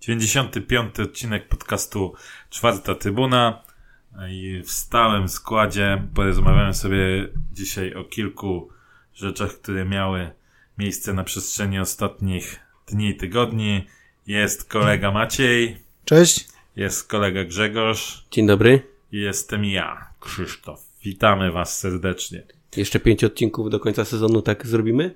Dziewięćdziesiąty piąty odcinek podcastu Czwarta Trybuna i w stałym składzie porozmawiamy sobie dzisiaj o kilku rzeczach, które miały miejsce na przestrzeni ostatnich dni i tygodni. Jest kolega Maciej, Cześć. jest kolega Grzegorz Dzień dobry. i jestem ja, Krzysztof. Witamy Was serdecznie. Jeszcze pięć odcinków do końca sezonu tak zrobimy?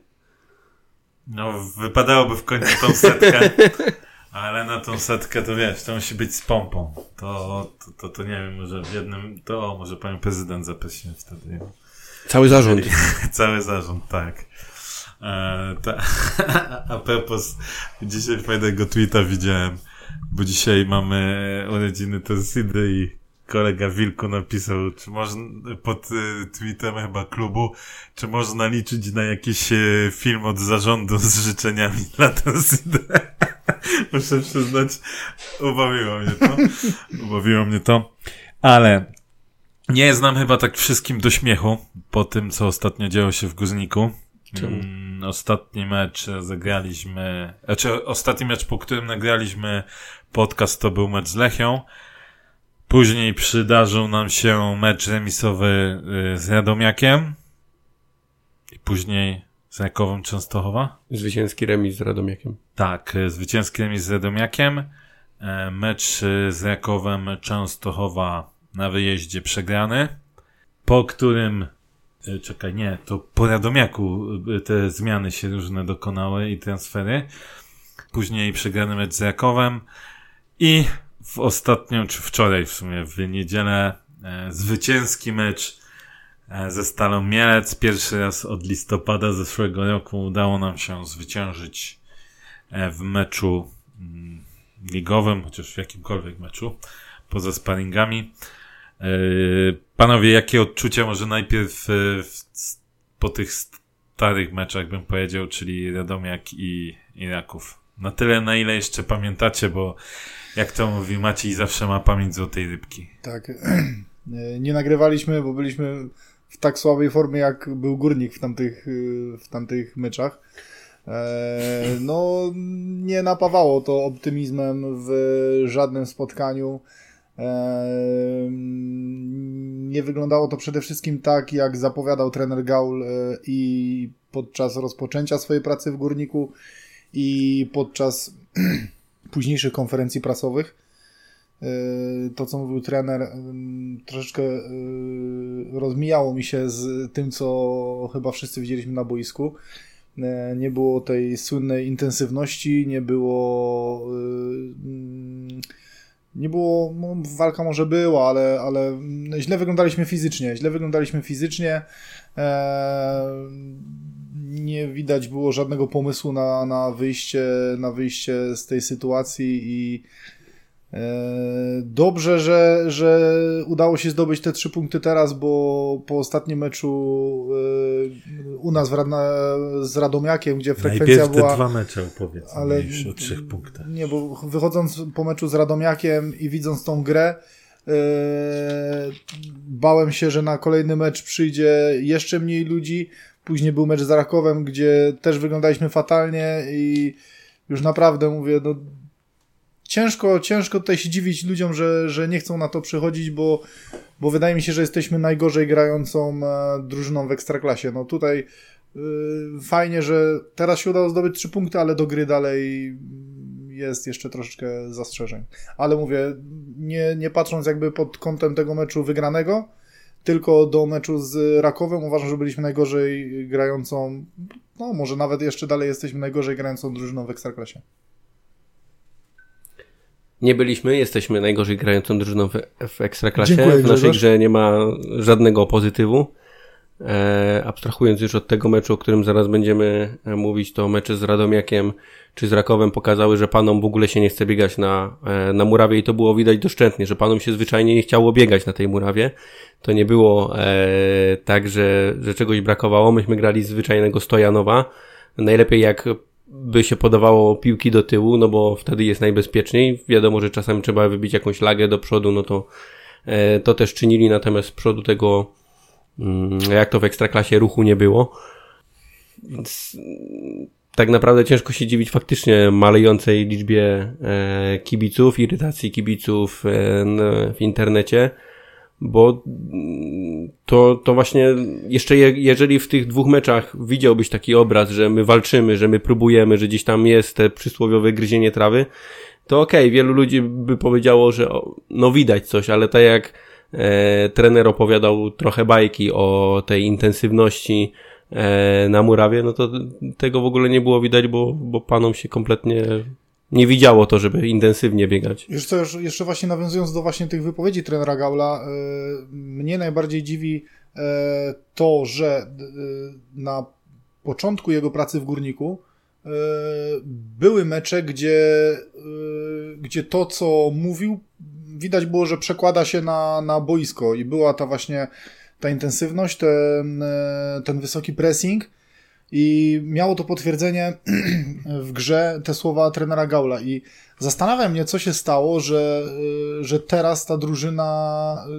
No, wypadałoby w końcu tą setkę, ale na tą setkę to wiesz, to musi być z pompą. To, to, to, to nie wiem, może w jednym, to może panią prezydent zaprosimy wtedy. Cały zarząd. Cały zarząd, tak. E, ta, a propos, dzisiaj fajnego tweeta widziałem, bo dzisiaj mamy urodziny Torsidy i kolega Wilku napisał, czy można, pod e, tweetem chyba klubu, czy można liczyć na jakiś e, film od zarządu z życzeniami dla Torsidy. Muszę przyznać, ubawiło mnie to. Ubawiło mnie to. Ale nie znam chyba tak wszystkim do śmiechu po tym, co ostatnio działo się w Górniku. Czemu? Mm, ostatni mecz zagraliśmy, znaczy ostatni mecz, po którym nagraliśmy podcast, to był mecz z Lechią. Później przydarzył nam się mecz remisowy y, z Radomiakiem. I później z Rakowem Częstochowa. Zwycięski remis z Radomiakiem. Tak, y, zwycięski remis z Radomiakiem. E, Mecz y, z Rakowem Częstochowa na wyjeździe przegrany, po którym, czekaj, nie, to po Radomiaku te zmiany się różne dokonały i transfery. Później przegrany mecz z Rakowem i w ostatnią, czy wczoraj w sumie, w niedzielę e, zwycięski mecz e, ze Stalą Mielec. Pierwszy raz od listopada zeszłego roku udało nam się zwyciężyć e, w meczu mm, ligowym, chociaż w jakimkolwiek meczu, poza sparingami. Yy, Panowie, jakie odczucia może najpierw yy, w, po tych starych meczach bym powiedział, czyli Radomiak i Iraków? Na tyle, na ile jeszcze pamiętacie, bo jak to mówi Maciej, zawsze ma pamięć złotej rybki. Tak. Nie nagrywaliśmy, bo byliśmy w tak słabej formie, jak był górnik w tamtych, y, w tamtych meczach. E, No, nie napawało to optymizmem w żadnym spotkaniu. E, Nie wyglądało to przede wszystkim tak, jak zapowiadał trener Gaul e, i podczas rozpoczęcia swojej pracy w górniku i podczas późniejszych konferencji prasowych. E, To, co mówił trener, troszeczkę e, rozmijało mi się z tym, co chyba wszyscy widzieliśmy na boisku. E, Nie było tej słynnej intensywności, nie było. Nie było. No, walka może była, ale, ale źle wyglądaliśmy fizycznie. Źle wyglądaliśmy fizycznie. E, Nie widać było żadnego pomysłu na, na, wyjście, na wyjście z tej sytuacji i. E, Dobrze, że, że udało się zdobyć te trzy punkty teraz, bo po ostatnim meczu e, u nas z Radomiakiem, gdzie frekwencja Najpierw te była. dwa mecze opowiedz, Ale o trzech punktach. Nie, bo wychodząc po meczu z Radomiakiem i widząc tą grę, e, bałem się, że na kolejny mecz przyjdzie jeszcze mniej ludzi. Później był mecz z Rakowem, gdzie też wyglądaliśmy fatalnie i już naprawdę mówię, no ciężko, ciężko tutaj się dziwić ludziom, że, że nie chcą na to przychodzić, bo, bo wydaje mi się, że jesteśmy najgorzej grającą e, drużyną w Ekstraklasie. No tutaj y, fajnie, że teraz się udało zdobyć trzy punkty, ale do gry dalej jest jeszcze troszeczkę zastrzeżeń. Ale mówię, nie, nie patrząc jakby pod kątem tego meczu wygranego, tylko do meczu z Rakowem uważam, że byliśmy najgorzej grającą, no może nawet jeszcze dalej jesteśmy najgorzej grającą drużyną w Ekstraklasie. Nie byliśmy, jesteśmy najgorzej grającą drużyną w, w Ekstraklasie. Dziękuję, w naszej grze nie ma żadnego pozytywu. E, abstrahując już od tego meczu, o którym zaraz będziemy e, mówić, to mecze z Radomiakiem czy z Rakowem pokazały, że panom w ogóle się nie chce biegać na, e, na murawie i to było widać doszczętnie, że panom się zwyczajnie nie chciało biegać na tej murawie. To nie było e, tak, że, że czegoś brakowało. Myśmy grali zwyczajnego Stojanowa. Najlepiej jak by się podawało piłki do tyłu, no bo wtedy jest najbezpieczniej. Wiadomo, że czasami trzeba wybić jakąś lagę do przodu, no to e, to też czynili, natomiast z przodu tego Mm, jak to w ekstraklasie ruchu nie było. Więc tak naprawdę ciężko się dziwić faktycznie malejącej liczbie e, kibiców, irytacji kibiców e, w internecie, bo mm, to, to właśnie jeszcze je, jeżeli w tych dwóch meczach widziałbyś taki obraz, że my walczymy, że my próbujemy, że gdzieś tam jest te przysłowiowe gryzienie trawy, to okej, okay, wielu ludzi by powiedziało, że no widać coś, ale tak jak e, trener opowiadał trochę bajki o tej intensywności, na murawie, no to tego w ogóle nie było widać, bo, bo panom się kompletnie nie widziało to, żeby intensywnie biegać. Już co, jeszcze właśnie nawiązując do właśnie tych wypowiedzi trenera Gaula, e, mnie najbardziej dziwi e, to, że na początku jego pracy w Górniku były mecze, gdzie, gdzie to, co mówił, widać było, że przekłada się na, na boisko i była ta właśnie ta intensywność, ten, e, ten wysoki pressing i miało to potwierdzenie w grze te słowa trenera Gaula. I zastanawiam mnie, co się stało, że, e, że teraz ta drużyna e,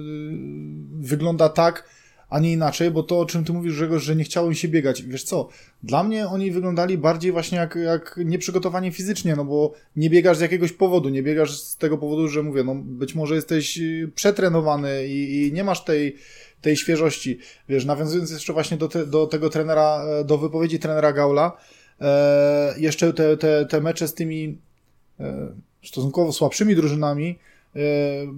wygląda tak, a nie inaczej, bo to, o czym ty mówisz, Grzegorz, że nie chciało im się biegać. Wiesz co, dla mnie oni wyglądali bardziej właśnie jak, jak nieprzygotowani fizycznie, no bo nie biegasz z jakiegoś powodu, nie biegasz z tego powodu, że mówię, no być może jesteś przetrenowany i, i nie masz tej tej świeżości. Wiesz, nawiązując jeszcze właśnie do, te, do tego trenera, e, do wypowiedzi trenera Gaula, e, jeszcze te, te, te mecze z tymi e, stosunkowo słabszymi drużynami, e,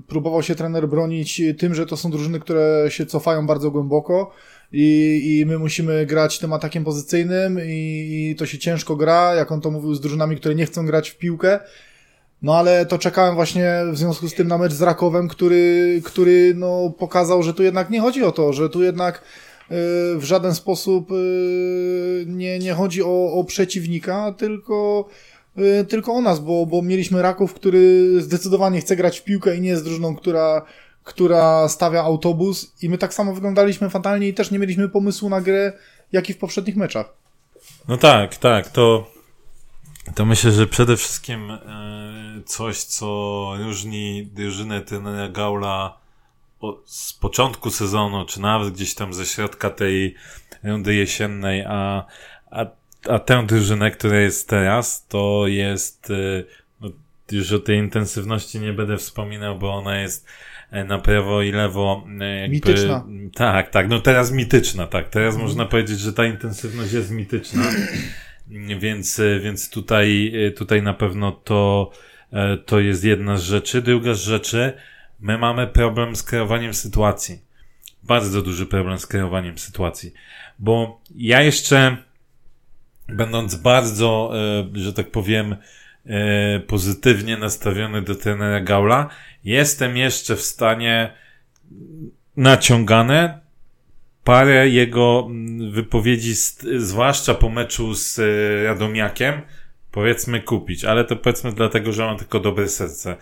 próbował się trener bronić tym, że to są drużyny, które się cofają bardzo głęboko i, i my musimy grać tym atakiem pozycyjnym i, i to się ciężko gra, jak on to mówił, z drużynami, które nie chcą grać w piłkę no ale to czekałem właśnie w związku z tym na mecz z Rakowem, który, który no, pokazał, że tu jednak nie chodzi o to, że tu jednak y, w żaden sposób y, nie, nie chodzi o, o przeciwnika, tylko, y, tylko o nas, bo, bo mieliśmy Raków, który zdecydowanie chce grać w piłkę i nie jest drużyną, która, która stawia autobus i my tak samo wyglądaliśmy fatalnie i też nie mieliśmy pomysłu na grę, jak i w poprzednich meczach. No tak, tak, to, to myślę, że przede wszystkim coś, co różni drużynę trenera Gaula z początku sezonu, czy nawet gdzieś tam ze środka tej rundy jesiennej, a, a, a tę drużynę, która jest teraz, to jest, y, no, już o tej intensywności nie będę wspominał, bo ona jest e, na prawo i lewo e, jakby, mityczna. Tak, tak, no teraz mityczna, tak, teraz mhm. można powiedzieć, że ta intensywność jest mityczna, więc, e, więc tutaj, tutaj na pewno to E, to jest jedna z rzeczy. Druga z rzeczy, my mamy problem z kreowaniem sytuacji. Bardzo duży problem z kreowaniem sytuacji. Bo ja jeszcze, będąc bardzo, e, że tak powiem, e, pozytywnie nastawiony do trenera Gaula, jestem jeszcze w stanie naciągane parę jego mm, wypowiedzi, zwłaszcza po meczu z Radomiakiem, powiedzmy kupić, ale to powiedzmy dlatego, że mam tylko dobre serce,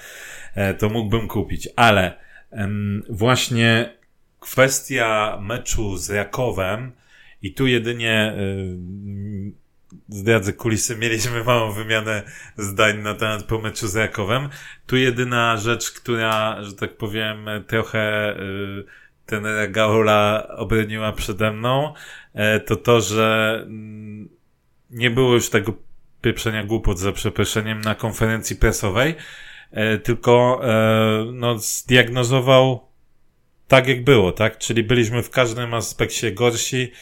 e, to mógłbym kupić, ale właśnie kwestia meczu z Rakowem i tu jedynie e, zdradzę kulisy, mieliśmy małą wymianę zdań na temat po meczu z Rakowem. Tu jedyna rzecz, która, że tak powiem, trochę e, tenera Gaula obroniła przede mną, to to, że mm, nie było już tego pieprzenia głupot za przeproszeniem na konferencji prasowej, e, tylko e, no, zdiagnozował tak jak było, tak? Czyli byliśmy w każdym aspekcie gorsi,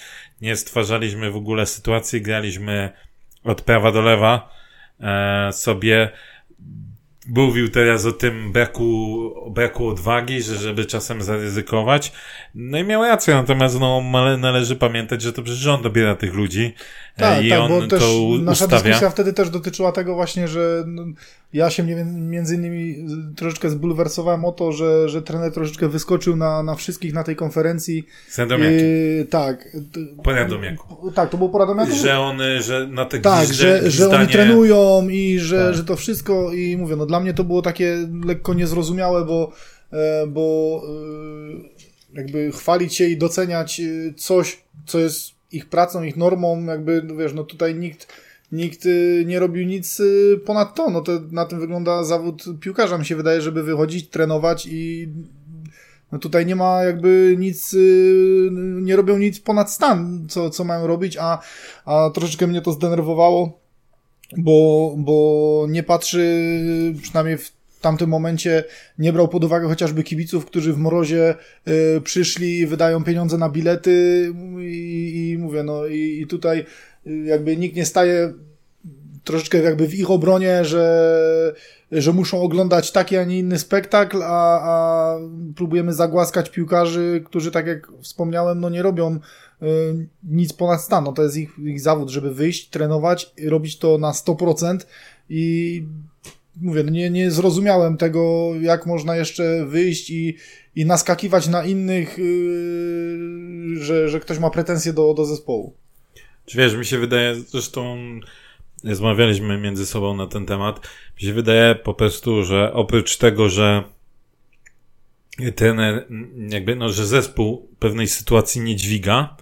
nie stwarzaliśmy w ogóle sytuacji, graliśmy od prawa do lewa e, sobie mówił teraz o tym braku, braku odwagi, że żeby czasem zaryzykować. No i miał rację, natomiast no, należy pamiętać, że to przecież on dobiera tych ludzi e, tak, i tak, on bo też to nasza ustawia. dyskusja wtedy też dotyczyła tego właśnie, że no, ja się między innymi troszeczkę zbulwersowałem o to, że, że trener troszeczkę wyskoczył na, na wszystkich na tej konferencji. Z Radomiakiem. tak. Po Radomiaku. Tak, to było po Radomiaku. Że on, że na te Tak, że, że oni trenują i że, tak. że to wszystko i mówię, no dla mnie to było takie lekko niezrozumiałe, bo, e, bo e, jakby chwalić się i doceniać e, coś, co jest ich pracą, ich normą, jakby, wiesz, no tutaj nikt nikt y, nie robił nic y, ponad to. No to na tym wygląda zawód piłkarza. Mi się wydaje, żeby wychodzić, trenować i No tutaj nie ma jakby nic, y, nie robią nic ponad stan, co, co mają robić, a, a troszeczkę mnie to zdenerwowało, bo, bo nie patrzy, przynajmniej w tamtym momencie nie brał pod uwagę chociażby kibiców, którzy w mrozie y, przyszli, wydają pieniądze na bilety i, i mówię, no i, i tutaj jakby nikt nie staje troszeczkę jakby w ich obronie, że, że muszą oglądać taki, a nie inny spektakl, a, a próbujemy zagłaskać piłkarzy, którzy, tak jak wspomniałem, no nie robią y, nic ponad stan. No to jest ich, ich zawód, żeby wyjść, trenować, robić to na 100% i mówię, no nie, nie zrozumiałem tego, jak można jeszcze wyjść i, i naskakiwać na innych, yy, że, że ktoś ma pretensje do, do zespołu. Czy wiesz, mi się wydaje, zresztą rozmawialiśmy między sobą na ten temat, mi się wydaje po prostu, że oprócz tego, że ten, jakby, no, że zespół pewnej sytuacji nie dźwiga,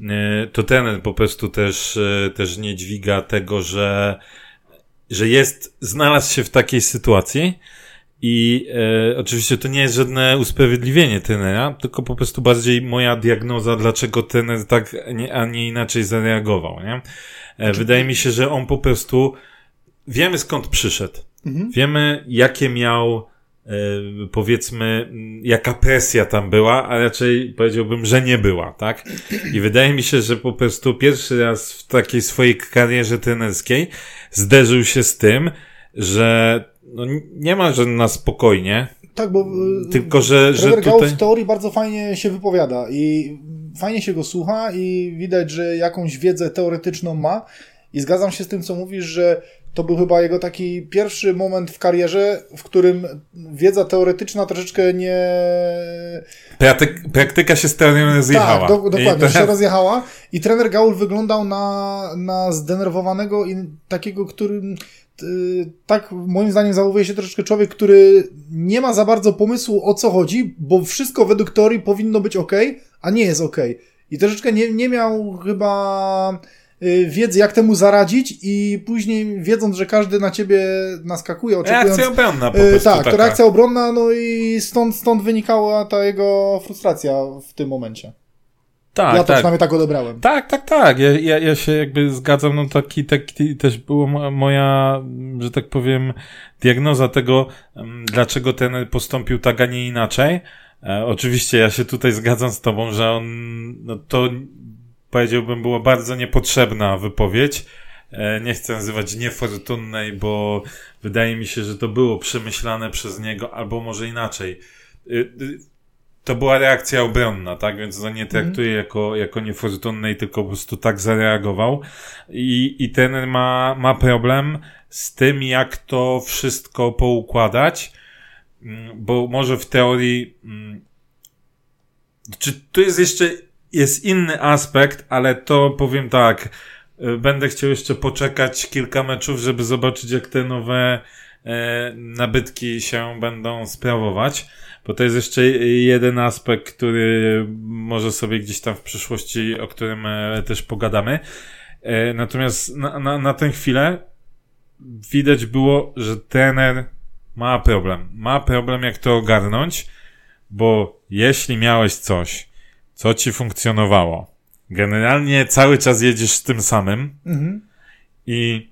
e, to ten po prostu też, e, też nie dźwiga tego, że, że jest, znalazł się w takiej sytuacji, i e, oczywiście to nie jest żadne usprawiedliwienie tenera, tylko po prostu bardziej moja diagnoza, dlaczego tener tak, nie, a nie inaczej zareagował, nie? E, wydaje mi się, że on po prostu wiemy skąd przyszedł. Mhm. Wiemy, jakie miał e, powiedzmy, jaka presja tam była, a raczej powiedziałbym, że nie była, tak? I wydaje mi się, że po prostu pierwszy raz w takiej swojej karierze trenerskiej zderzył się z tym, że no, nie ma, że na spokojnie. Tak, bo tylko, że, że tutaj... w teorii bardzo fajnie się wypowiada i fajnie się go słucha i widać, że jakąś wiedzę teoretyczną ma i zgadzam się z tym, co mówisz, że to był chyba jego taki pierwszy moment w karierze, w którym wiedza teoretyczna troszeczkę nie... Praktyk, praktyka się z teorią rozjechała. Tak, do, dokładnie, teraz... się rozjechała i trener Gaul wyglądał na, na zdenerwowanego i takiego, którym tak moim zdaniem zachowuje się troszeczkę człowiek, który nie ma za bardzo pomysłu o co chodzi, bo wszystko według teorii powinno być ok, a nie jest ok. I troszeczkę nie, nie miał chyba y, wiedzy, jak temu zaradzić i później wiedząc, że każdy na ciebie naskakuje, oczekując... Reakcja obronna po y, prostu Tak, to reakcja obronna, no i stąd, stąd wynikała ta jego frustracja w tym momencie. Tak, ja to tak. przynajmniej tak odebrałem. Tak, tak, tak. Ja, ja, ja się jakby zgadzam, no taki, taki też była moja, że tak powiem, diagnoza tego, dlaczego ten postąpił tak, a nie inaczej. E, oczywiście ja się tutaj zgadzam z tobą, że on, no to powiedziałbym, była bardzo niepotrzebna wypowiedź. E, nie chcę nazywać niefortunnej, bo wydaje mi się, że to było przemyślane przez niego, albo może inaczej. Y, y, to była reakcja obronna, tak? Więc to nie traktuję mm. jako, jako niefortunnej, tylko po prostu tak zareagował. I, i ten ma, ma problem z tym, jak to wszystko poukładać, mm, bo może w teorii, mm, czy tu jest jeszcze, jest inny aspekt, ale to powiem tak, y, będę chciał jeszcze poczekać kilka meczów, żeby zobaczyć, jak te nowe e, nabytki się będą sprawować bo to jest jeszcze jeden aspekt, który może sobie gdzieś tam w przyszłości, o którym e, też pogadamy. E, natomiast na, na, na tę chwilę widać było, że trener ma problem. Ma problem, jak to ogarnąć, bo jeśli miałeś coś, co ci funkcjonowało, generalnie cały czas jedziesz z tym samym mhm. i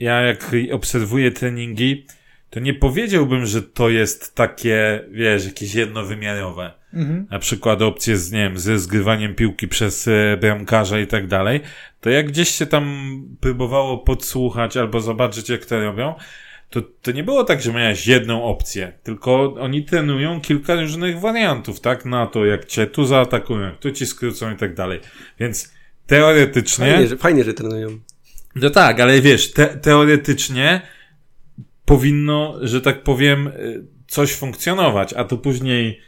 ja jak obserwuję treningi, to nie powiedziałbym, że to jest takie, wiesz, jakieś jednowymiarowe. Mhm. Na przykład opcje z, nie wiem, ze zgrywaniem piłki przez e, bramkarza i tak dalej. To jak gdzieś się tam próbowało podsłuchać albo zobaczyć, jak to robią, to, to nie było tak, że miałeś jedną opcję, tylko oni trenują kilka różnych wariantów, tak? Na to, jak cię tu zaatakują, jak tu ci skrócą i tak dalej. Więc teoretycznie... Fajnie, że, fajnie, że trenują. No tak, ale wiesz, te, teoretycznie powinno, że tak powiem, y, coś funkcjonować, a tu później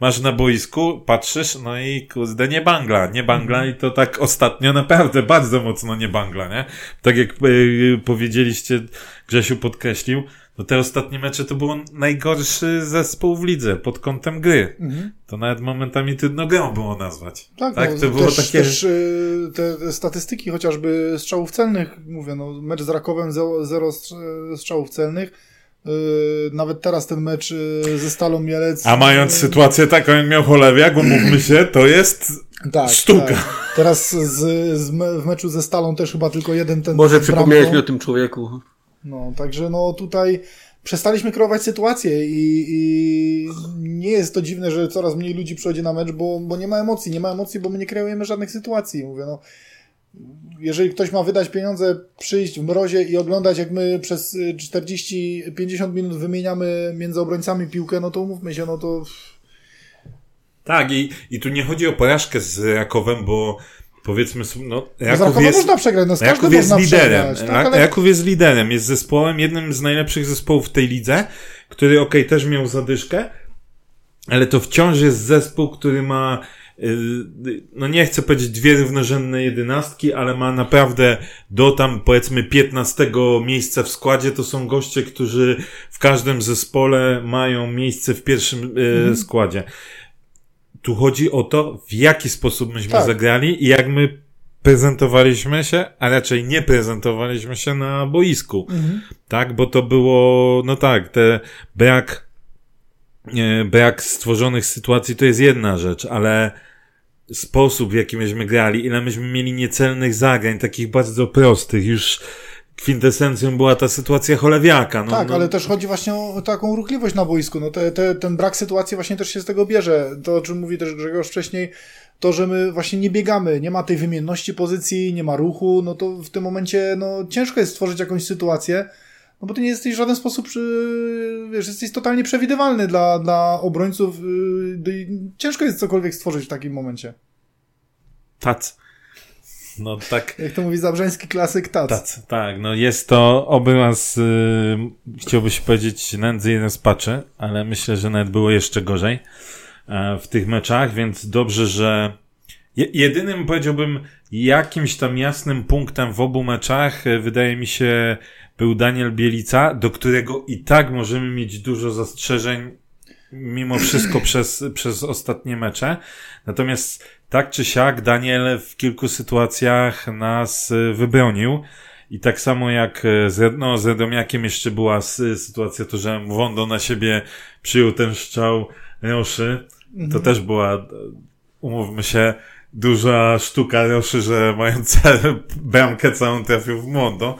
masz na boisku, patrzysz, no i kurde, nie bangla, nie bangla i to tak ostatnio naprawdę bardzo mocno nie bangla, nie? Tak jak y, powiedzieliście, Grzesiu podkreślił, no te ostatnie mecze to był najgorszy zespół w lidze pod kątem gry. Mhm. To nawet momentami trudno grą było nazwać. Tak, tak no, to było też, takie... też y, te statystyki chociażby strzałów celnych, mówię, no mecz z Rakowem zero, strzałów celnych, Yy, nawet teraz ten mecz yy, ze Stalą Mielec. A mając yy, sytuację taką, jak miał Cholewiak, bo mówmy się, to jest tak, sztuka. Tak. Teraz z, z me, w meczu ze Stalą też chyba tylko jeden ten Może przypomniałeś mi o tym człowieku. No, także no tutaj przestaliśmy kreować sytuację i, i nie jest to dziwne, że coraz mniej ludzi przychodzi na mecz, bo, bo nie ma emocji. Nie ma emocji, bo my nie kreujemy żadnych sytuacji. Mówię, no, jeżeli ktoś ma wydać pieniądze, przyjść w mrozie i oglądać, jak my przez y, 40-50 minut wymieniamy między obrońcami piłkę, no to umówmy się, no to Tak, i, i tu nie chodzi o porażkę z Rakowem, bo powiedzmy no, no Raków Rakowem jest, można przegrać, no z jest liderem. przegrać. Tak, ale... Jest liderem, jest zespołem, jednym z najlepszych zespołów w tej lidze, który okej, też miał zadyszkę, ale to wciąż jest zespół, który ma y, no nie chcę powiedzieć dwie równorzędne jedenastki, ale ma naprawdę do tam powiedzmy 15 miejsca w składzie. To są goście, którzy w każdym zespole mają miejsce w pierwszym y, składzie. Tu chodzi o to, w jaki sposób myśmy Tak. zagrali i jak my prezentowaliśmy się, a raczej nie prezentowaliśmy się na boisku. Mhm. Tak, bo to było, no tak, te brak, e, brak stworzonych sytuacji to jest jedna rzecz, ale sposób, w jaki myśmy grali, ile myśmy mieli niecelnych zagrań, takich bardzo prostych, już kwintesencją była ta sytuacja cholewiaka. No, Tak, no, ale też chodzi właśnie o taką ruchliwość na boisku. No te, te, ten brak sytuacji właśnie też się z tego bierze. To, o czym mówi też Grzegorz wcześniej, to, że my właśnie nie biegamy, nie ma tej wymienności pozycji, nie ma ruchu, no to w tym momencie no, ciężko jest stworzyć jakąś sytuację, no bo ty nie jesteś w żaden sposób, przy- wiesz, jesteś totalnie przewidywalny dla, dla obrońców. yy, Ciężko jest cokolwiek stworzyć w takim momencie. tac. No tak. Jak to mówi zabrzeński klasyk, tac. Tac, tak, no jest to obraz, yy, chciałbyś powiedzieć, nędzy i rozpaczy, ale myślę, że nawet było jeszcze gorzej e, w tych meczach, więc dobrze, że je, jedynym powiedziałbym jakimś tam jasnym punktem w obu meczach e, wydaje mi się był Daniel Bielica, do którego i tak możemy mieć dużo zastrzeżeń mimo wszystko przez, przez ostatnie mecze. Natomiast tak czy siak Daniel w kilku sytuacjach nas y, wybronił. I tak samo jak y, z, no, z Radomiakiem jeszcze była sytuacja, to że Wondo na siebie przyjął ten strzał Roszy. To też była, y, umówmy się, duża sztuka Roszy, że mając bramkę całą trafił w Mondo.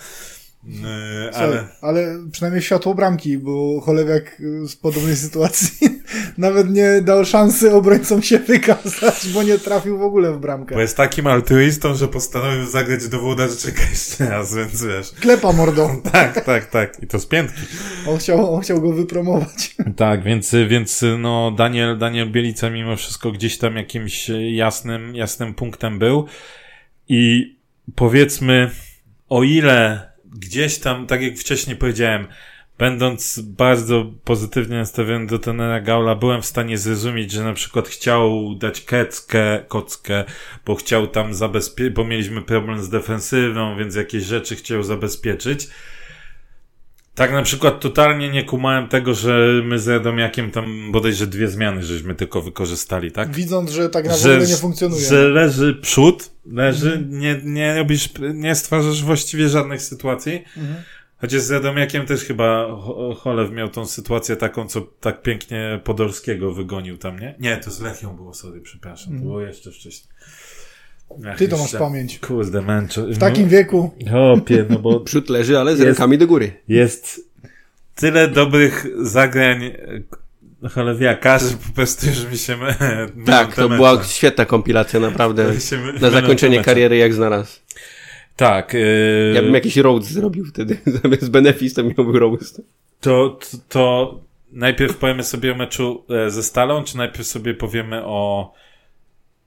Y, Ale... Ale, przynajmniej światło bramki, bo Cholewiak y, z podobnej sytuacji nawet nie dał szansy obrońcom się wykazać, bo nie trafił w ogóle w bramkę. bo jest takim altruistą, że postanowił zagrać do Włodarczyka jeszcze raz, więc wiesz. Klepa mordą. Tak, tak, tak. I to z piętki. On chciał, on chciał go wypromować. Tak, więc, więc no Daniel, Daniel Bielica mimo wszystko gdzieś tam jakimś jasnym, jasnym punktem był. I powiedzmy, o ile gdzieś tam, tak jak wcześniej powiedziałem, będąc bardzo pozytywnie nastawiony do tenera Gaula, byłem w stanie zrozumieć, że na przykład chciał dać keckę, kockę, bo chciał tam zabezpieczyć, bo mieliśmy problem z defensywą, więc jakieś rzeczy chciał zabezpieczyć. Tak na przykład totalnie nie kumałem tego, że my z Radomiakiem tam bodajże dwie zmiany żeśmy tylko wykorzystali, tak? Widząc, że tak naprawdę nie funkcjonuje. Że leży przód, leży, nie, nie robisz, nie stwarzasz właściwie żadnych sytuacji. Mhm. Chociaż z Radomiakiem też chyba Cho- Cholew miał tą sytuację taką, co tak pięknie Podolskiego wygonił tam, nie? Nie, to z Lechią było, sorry, przepraszam, to było jeszcze wcześniej. Ach. Ty to masz pamięć. Kurde, męczę. W takim wieku. Hopie, no bo Przód leży, ale z Jest. rękami do góry. jest tyle dobrych zagrań e, Cholewiaka, że po prostu już mi się Tak, to była świetna kompilacja, naprawdę. My- Na zakończenie kariery jak znalazł. Tak. Yy, Ja bym jakiś road zrobił wtedy. Zamiast benefis to miałby road. to, to, to najpierw powiemy sobie o meczu e, ze Stalą, czy najpierw sobie powiemy o,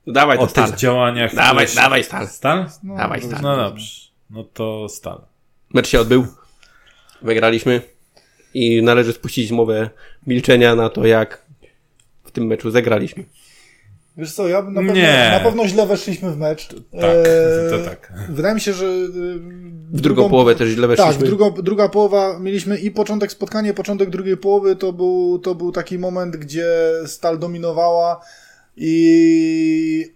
Dawaj o to stal. tych działaniach? Dawaj, się- dawaj stal. Stal? No, Dawaj, to- stary. No dobrze. No to Stal. Mecz się odbył. Wygraliśmy. I należy spuścić mowę milczenia na to, jak w tym meczu zagraliśmy. Wiesz co, ja na pewno, Nie. na pewno źle weszliśmy w mecz. Tak, Eee, to tak. Wydaje mi się, że... y, W drugą połowę też źle weszliśmy. Tak, drugą, druga połowa, mieliśmy i początek spotkania, i początek drugiej połowy, to był, to był taki moment, gdzie Stal dominowała i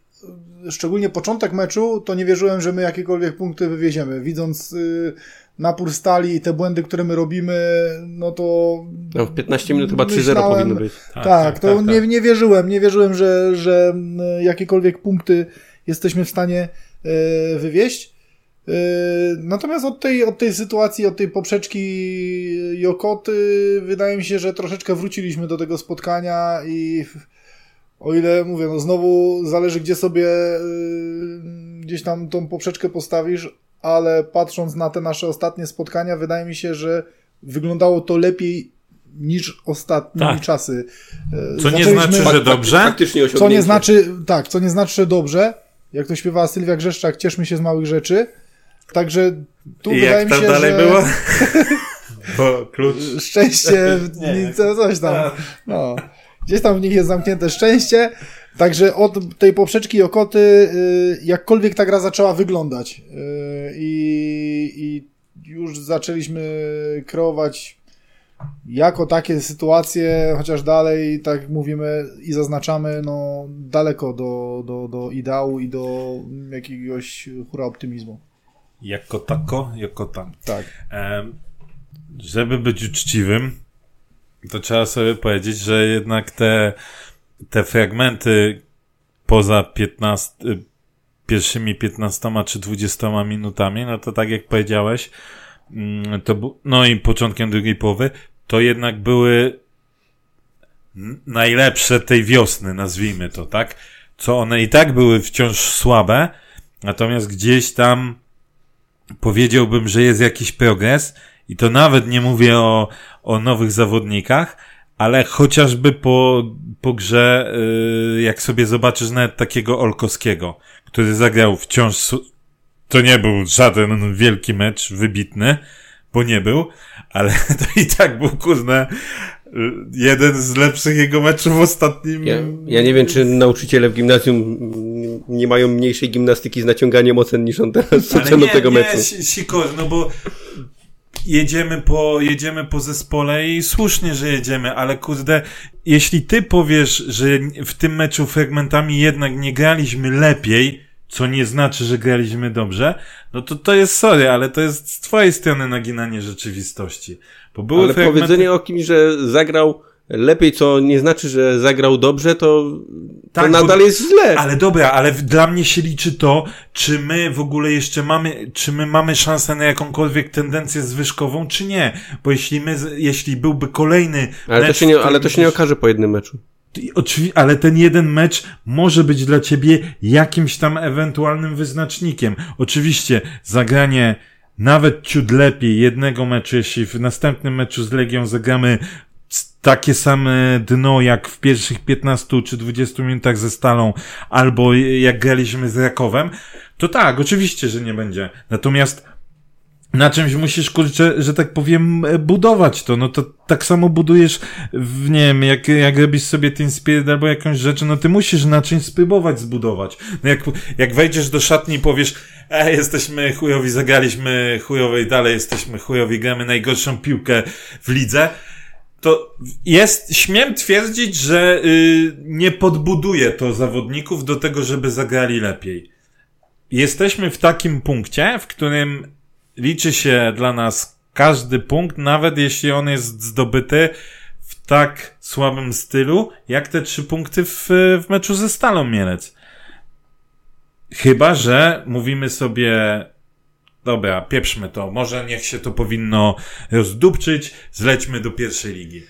szczególnie początek meczu, to nie wierzyłem, że my jakiekolwiek punkty wywieziemy. Widząc y, napór stali i te błędy, które my robimy, no to... No, w 15 minut chyba 3-0 myślałem- powinno być. Tak, tak, to tak, nie, tak. nie wierzyłem, nie wierzyłem, że, że jakiekolwiek punkty jesteśmy w stanie e, wywieźć. E, Natomiast od tej, od tej sytuacji, od tej poprzeczki Jokoty, wydaje mi się, że troszeczkę wróciliśmy do tego spotkania i o ile mówię, no znowu zależy, gdzie sobie e, gdzieś tam tą poprzeczkę postawisz, ale patrząc na te nasze ostatnie spotkania, wydaje mi się, że wyglądało to lepiej niż ostatnie Tak. czasy. E, Co nie znaczy, że dobrze? Co nie znaczy, tak, co nie znaczy, że dobrze. Jak to śpiewała Sylwia Grzeszczak, cieszmy się z małych rzeczy. Także tu I wydaje jak mi tam się, dalej że było? Bo klucz... szczęście, Nie. co, coś tam. No. Gdzieś tam w nich jest zamknięte szczęście. Także od tej poprzeczki Okoty, y, jakkolwiek ta gra zaczęła wyglądać y, i, i już zaczęliśmy kreować jako takie sytuacje, chociaż dalej, tak mówimy i zaznaczamy, no daleko do, do, do ideału i do jakiegoś hura optymizmu. Jako tako, jako tam. Tak. Żeby być uczciwym, to trzeba sobie powiedzieć, że jednak te, te fragmenty poza 15, y, pierwszymi 15 czy 20 minutami, no to tak jak powiedziałeś, mm, to no i początkiem drugiej połowy, to jednak były najlepsze tej wiosny, nazwijmy to, tak? Co one i tak były wciąż słabe, natomiast gdzieś tam powiedziałbym, że jest jakiś progres i to nawet nie mówię o, o nowych zawodnikach, ale chociażby po, po grze, yy, jak sobie zobaczysz nawet takiego Olkowskiego, który zagrał wciąż, to nie był żaden wielki mecz, wybitny, bo nie był, ale to i tak był, yy, jeden z lepszych jego meczów w ostatnim... Ja, ja nie wiem, czy nauczyciele w gimnazjum nie mają mniejszej gimnastyki z naciąganiem ocen niż on teraz z tego nie, meczu. Si- Sikor, no bo jedziemy po, jedziemy po zespole i słusznie, że jedziemy, ale kurde, jeśli ty powiesz, że w tym meczu fragmentami jednak nie graliśmy lepiej, co nie znaczy, że graliśmy dobrze, no to to jest sorry, ale to jest z twojej strony naginanie rzeczywistości. Bo były Ale fragmenty... powiedzenie o kimś, że zagrał lepiej, co nie znaczy, że zagrał dobrze, to, Tak, to bo- nadal jest źle. Ale dobra, ale dla mnie się liczy to, czy my w ogóle jeszcze mamy, czy my mamy szansę na jakąkolwiek tendencję zwyżkową, czy nie. Bo jeśli my, jeśli byłby kolejny Ale to mecz, się nie, ale to się nie okaże po jednym meczu. Oczywi- ale ten jeden mecz może być dla ciebie jakimś tam ewentualnym wyznacznikiem. Oczywiście zagranie nawet ciut lepiej jednego meczu, jeśli w następnym meczu z Legią zagramy takie same dno jak w pierwszych 15 czy 20 minutach ze Stalą, albo jak graliśmy z Rakowem, to tak, oczywiście, że nie będzie. Natomiast na czymś musisz, kurczę, że tak powiem, budować to. No to tak samo budujesz, w, nie wiem, jak, jak robisz sobie Team Spirit albo jakąś rzecz, no ty musisz na czymś spróbować zbudować. No jak, jak wejdziesz do szatni i powiesz, e, jesteśmy chujowi, zagraliśmy chujowej, dalej jesteśmy chujowi, gramy najgorszą piłkę w lidze, to jest, śmiem twierdzić, że y, nie podbuduje to zawodników do tego, żeby zagrali lepiej. Jesteśmy w takim punkcie, w którym liczy się dla nas każdy punkt, nawet jeśli on jest zdobyty w tak słabym stylu, jak te trzy punkty w, w meczu ze Stalą Mielec. Chyba, że mówimy sobie, dobra, pieprzmy to, może niech się to powinno rozdupczyć, zlećmy do pierwszej ligi.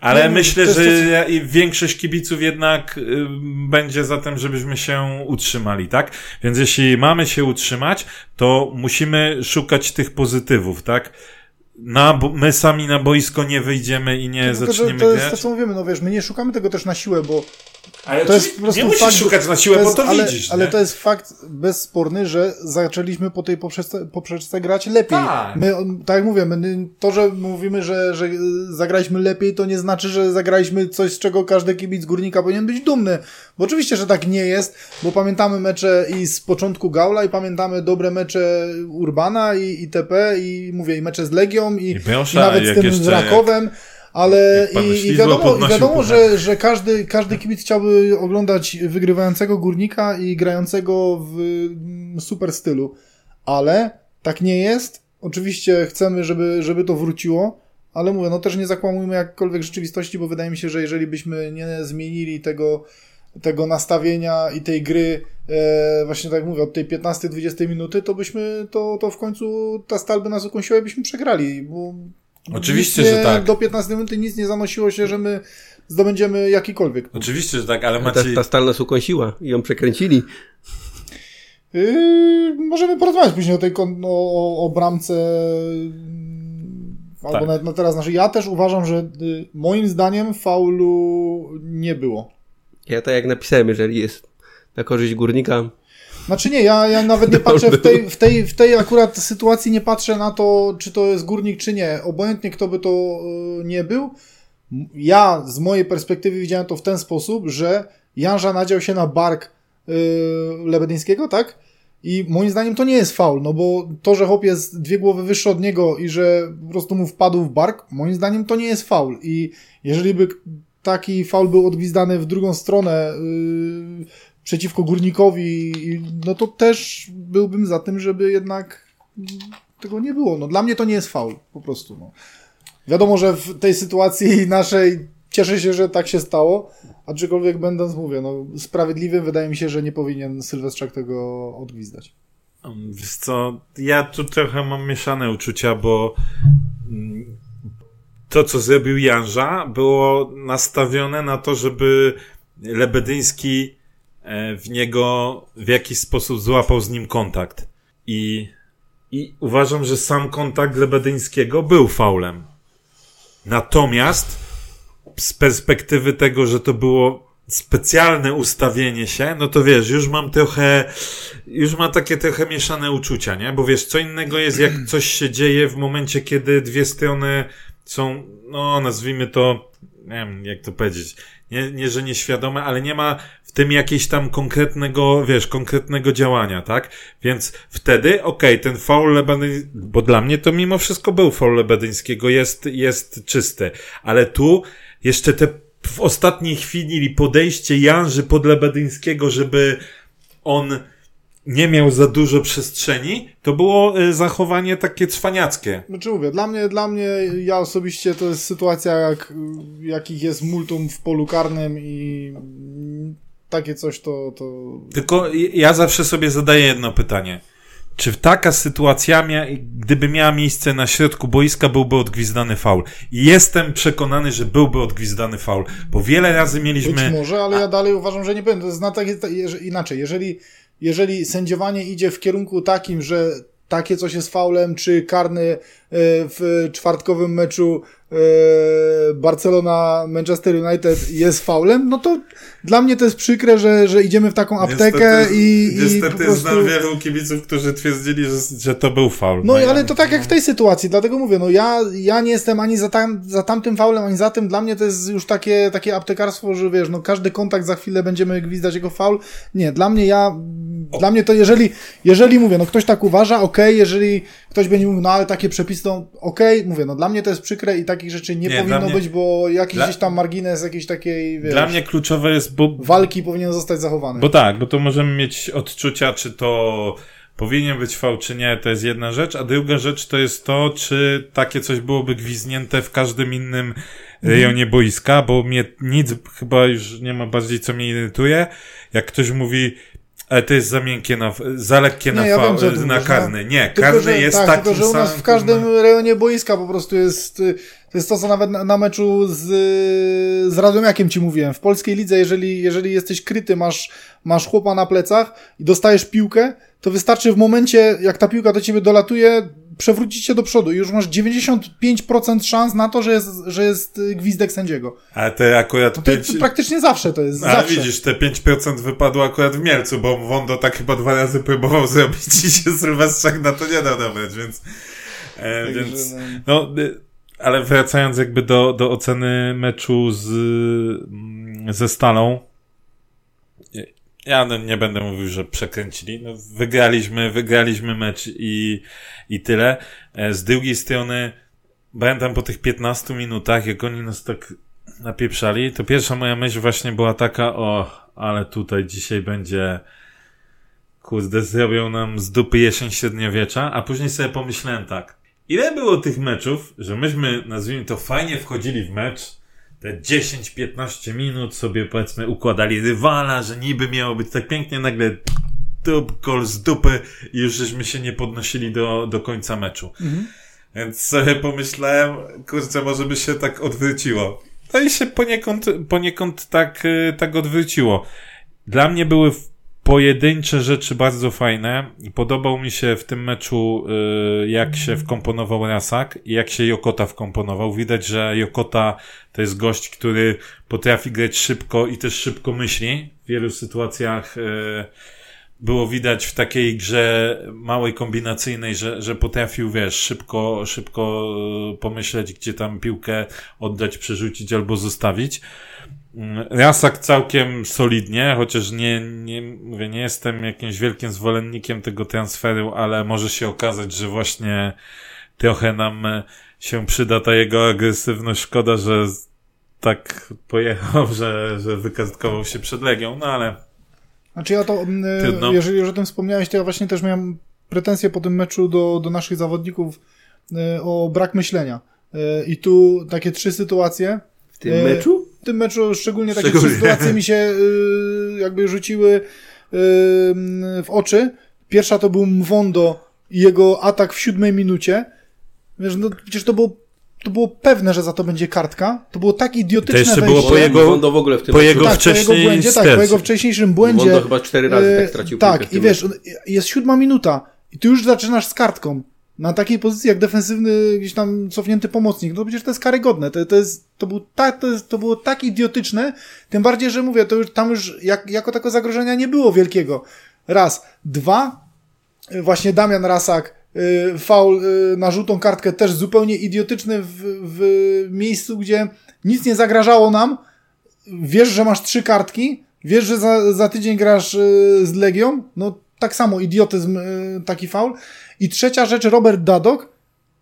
Ale No, myślę, to że większość kibiców jednak y, będzie za tym, żebyśmy się utrzymali, tak? Więc jeśli mamy się utrzymać, to musimy szukać tych pozytywów, tak? Na, bo- my sami na boisko nie wyjdziemy i nie Tylko, że zaczniemy to jest grać. to, co mówimy, no wiesz, my nie szukamy tego też na siłę, bo Ale to jest po prostu nie musisz fakt, szukać na siłę, to bo jest, to ale, widzisz. Ale nie? to jest fakt bezsporny, że zaczęliśmy po tej poprzeczce, poprzeczce grać lepiej. Tak. My, tak jak mówię, my, to, że mówimy, że, że zagraliśmy lepiej, to nie znaczy, że zagraliśmy coś, z czego każdy kibic górnika powinien być dumny. Bo oczywiście, że tak nie jest, bo pamiętamy mecze i z początku Gaula, i pamiętamy dobre mecze Urbana i itp. I mówię, i mecze z Legią, i, I i nawet z tym z Rakowem. Ale jak pan i, i wiadomo, i wiadomo że, że każdy, każdy kibic chciałby oglądać wygrywającego górnika i grającego w mm, super stylu. Ale tak nie jest. oczywiście chcemy, żeby, żeby to wróciło, ale mówię, no też nie zakłamujmy jakkolwiek rzeczywistości, bo wydaje mi się, że jeżeli byśmy nie zmienili tego, tego nastawienia i tej gry, e, właśnie tak jak mówię, od tej 15-20 minuty, to byśmy, to, to w końcu ta stal by nas ukąsiła i byśmy przegrali, bo Oczywiście, nie, że tak. Do 15 minuty nic nie zanosiło się, że my zdobędziemy jakikolwiek. Oczywiście, że tak, ale Ta, Maciej... ta stal nas ukąsiła i ją przekręcili. Yy, możemy porozmawiać później o tej kon- o, o, o bramce. Albo Tak. nawet na teraz. Znaczy, ja też uważam, że y, moim zdaniem faulu nie było. Ja tak jak napisałem, jeżeli jest na korzyść górnika, Znaczy nie, ja, ja nawet nie patrzę w tej, w, tej, w tej akurat sytuacji, nie patrzę na to, czy to jest górnik, czy nie. Obojętnie kto by to y, nie był. Ja z mojej perspektywy widziałem to w ten sposób, że Janża nadział się na bark y, Lebedyńskiego, tak? I moim zdaniem to nie jest faul, no bo to, że chłop jest dwie głowy wyższy od niego i że po prostu mu wpadł w bark, moim zdaniem to nie jest faul. I jeżeli by taki faul był odgwizdany w drugą stronę yy, przeciwko górnikowi, no to też byłbym za tym, żeby jednak tego nie było. No dla mnie to nie jest faul, po prostu. No. Wiadomo, że w tej sytuacji naszej cieszę się, że tak się stało, aczkolwiek będąc, mówię, no sprawiedliwym, wydaje mi się, że nie powinien Sylwestrzak tego odgwizdać. Wiesz co, ja tu trochę mam mieszane uczucia, bo mm, to, co zrobił Janża, było nastawione na to, żeby Lebedyński e, w niego w jakiś sposób złapał z nim kontakt. I, i uważam, że sam kontakt Lebedyńskiego był faulem. Natomiast z perspektywy tego, że to było specjalne ustawienie się, no to wiesz, już mam trochę, już mam takie trochę mieszane uczucia, nie? Bo wiesz, co innego jest, jak coś się dzieje w momencie, kiedy dwie strony są, no nazwijmy to, nie wiem, jak to powiedzieć, nie, nie że nieświadome, ale nie ma w tym jakiegoś tam konkretnego, wiesz, konkretnego działania, tak? Więc wtedy, okej, ten faul Lebedyńskiego, bo dla mnie to mimo wszystko był faul Lebedyńskiego, jest, jest czysty, ale tu jeszcze te w ostatniej chwili podejście Janży pod Lebedyńskiego, żeby on nie miał za dużo przestrzeni, to było y, zachowanie takie cwaniackie. Znaczy mówię, dla mnie, dla mnie, ja osobiście to jest sytuacja, jak, jakich jest multum w polu karnym i takie coś to, to Tylko ja zawsze sobie zadaję jedno pytanie. Czy taka sytuacja, gdyby miała miejsce na środku boiska, byłby odgwizdany faul? Jestem przekonany, że byłby odgwizdany faul, bo wiele razy Być mieliśmy... może, ale ja dalej uważam, że nie będę. To jest na takie, jeże- inaczej, jeżeli, jeżeli sędziowanie idzie w kierunku takim, że takie coś jest faulem, czy karny e, w czwartkowym meczu e, Barcelona-Manchester United jest faulem, no to dla mnie to jest przykre, że, że idziemy w taką aptekę Niestety- i, i Niestety prostu... znam wielu kibiców, którzy twierdzili, że, że to był faul. No i ja- ale to tak jak w tej sytuacji, dlatego mówię, no ja, ja nie jestem ani za, tam, za tamtym faulem, ani za tym, dla mnie to jest już takie, takie aptekarstwo, że wiesz, no każdy kontakt za chwilę będziemy gwizdać jego faul. Nie, dla mnie ja, dla mnie to jeżeli, jeżeli mówię, no ktoś tak uważa, okej, jeżeli ktoś będzie mówił, no ale takie przepisy, to okej, mówię, no dla mnie to jest przykre i takich rzeczy nie, Nie, powinno mnie- być, bo jakiś dla- gdzieś tam margines jakiejś takiej, wiesz, Dla mnie kluczowe jest, bo walki powinien zostać zachowany. Bo tak, bo to możemy mieć odczucia, czy to powinien być fał, czy nie, to jest jedna rzecz, a druga rzecz to jest to, czy takie coś byłoby gwizdnięte w każdym innym rejonie boiska, bo mnie nic chyba już nie ma bardziej, co mnie irytuje, jak ktoś mówi, ale to jest za miękkie na, za lekkie Nie, na, ja wiem, na karny. Nie, Tylko, karny że, jest tak, taki tylko, że u nas sam, w każdym rejonie boiska po prostu jest, y, to jest to, co nawet na, na meczu z, y, z Radomiakiem ci mówiłem. W polskiej lidze, jeżeli, jeżeli jesteś kryty, masz, masz chłopa na plecach i dostajesz piłkę, to wystarczy w momencie, jak ta piłka do ciebie dolatuje, przewrócić się do przodu i już masz 95% szans na to, że jest, że jest y, gwizdek sędziego. Ale te akurat To, pięć... to praktycznie zawsze to jest. Ale zawsze. widzisz, te 5% wypadło akurat w Mielcu, bo Wondo tak chyba dwa razy próbował zrobić i się Sylwestrzak na to nie dał nawet, więc... E, Także, więc no. no, y, ale wracając jakby do, do oceny meczu z, mm, ze Stalą, ja no nie będę mówił, że przekręcili. No, wygraliśmy, wygraliśmy mecz i, i tyle. E, Z drugiej strony, pamiętam po tych 15 minutach, jak oni nas tak napieprzali, to pierwsza moja myśl właśnie była taka, o, ale tutaj dzisiaj będzie kurde, zrobią nam z dupy jesień średniowiecza, a później sobie pomyślałem tak, ile było tych meczów, że myśmy, nazwijmy to, fajnie wchodzili w mecz, te 10-15 minut sobie powiedzmy układali rywala, że niby miało być tak pięknie, nagle dup, gol z dupy i już żeśmy się nie podnosili do, do końca meczu. Mhm. Więc sobie pomyślałem, kurczę, może by się tak odwróciło. No i się poniekąd, poniekąd tak, y, tak odwróciło. Dla mnie były pojedyncze rzeczy bardzo fajne. Podobał mi się w tym meczu, y, jak się wkomponował Rasak i jak się Jokota wkomponował. Widać, że Jokota to jest gość, który potrafi grać szybko i też szybko myśli. W wielu sytuacjach y, było widać w takiej grze małej kombinacyjnej, że, że potrafił, wiesz, szybko, szybko y, pomyśleć, gdzie tam piłkę oddać, przerzucić albo zostawić. Mm, Rasak całkiem solidnie, chociaż nie, nie, mówię, nie jestem jakimś wielkim zwolennikiem tego transferu, ale może się okazać, że właśnie trochę nam się przyda ta jego agresywność. Szkoda, że tak pojechał, że, że wykartkował się przed Legią, no ale Znaczy ja to, mm, Trudno. jeżeli już o tym wspomniałeś, to ja właśnie też miałem pretensje po tym meczu do, do naszych zawodników e, o brak myślenia. E, I tu takie trzy sytuacje. W tym meczu? W tym meczu szczególnie takie Szczególnie. trzy sytuacje mi się y, jakby rzuciły y, w oczy. Pierwsza to był Mwondo i jego atak w siódmej minucie. Wiesz, no przecież to było, to było pewne, że za to będzie kartka. To było tak idiotyczne To jeszcze wejście. było po jego- Wondo w ogóle w tym po meczu. jego tak, po jego wcześniej błędzie, tak, po jego wcześniejszym błędzie. Wondo chyba cztery razy tak stracił piłkę w Tak, i wiesz, jest siódma minuta i ty już zaczynasz z kartką. Na takiej pozycji jak defensywny, gdzieś tam cofnięty pomocnik. No przecież to jest karygodne. To, to, jest, to, był tak, to, jest, to było tak idiotyczne. Tym bardziej, że mówię, to już, tam już jak, jako tako zagrożenia nie było wielkiego. Raz. Dwa. Właśnie Damian Rasak. y, Faul y, na żółtą kartkę też zupełnie idiotyczny w, w miejscu, gdzie nic nie zagrażało nam. Wiesz, że masz trzy kartki. Wiesz, że za, za tydzień grasz y, z Legią. No tak samo idiotyzm, y, taki faul. I trzecia rzecz, Robert Dadok.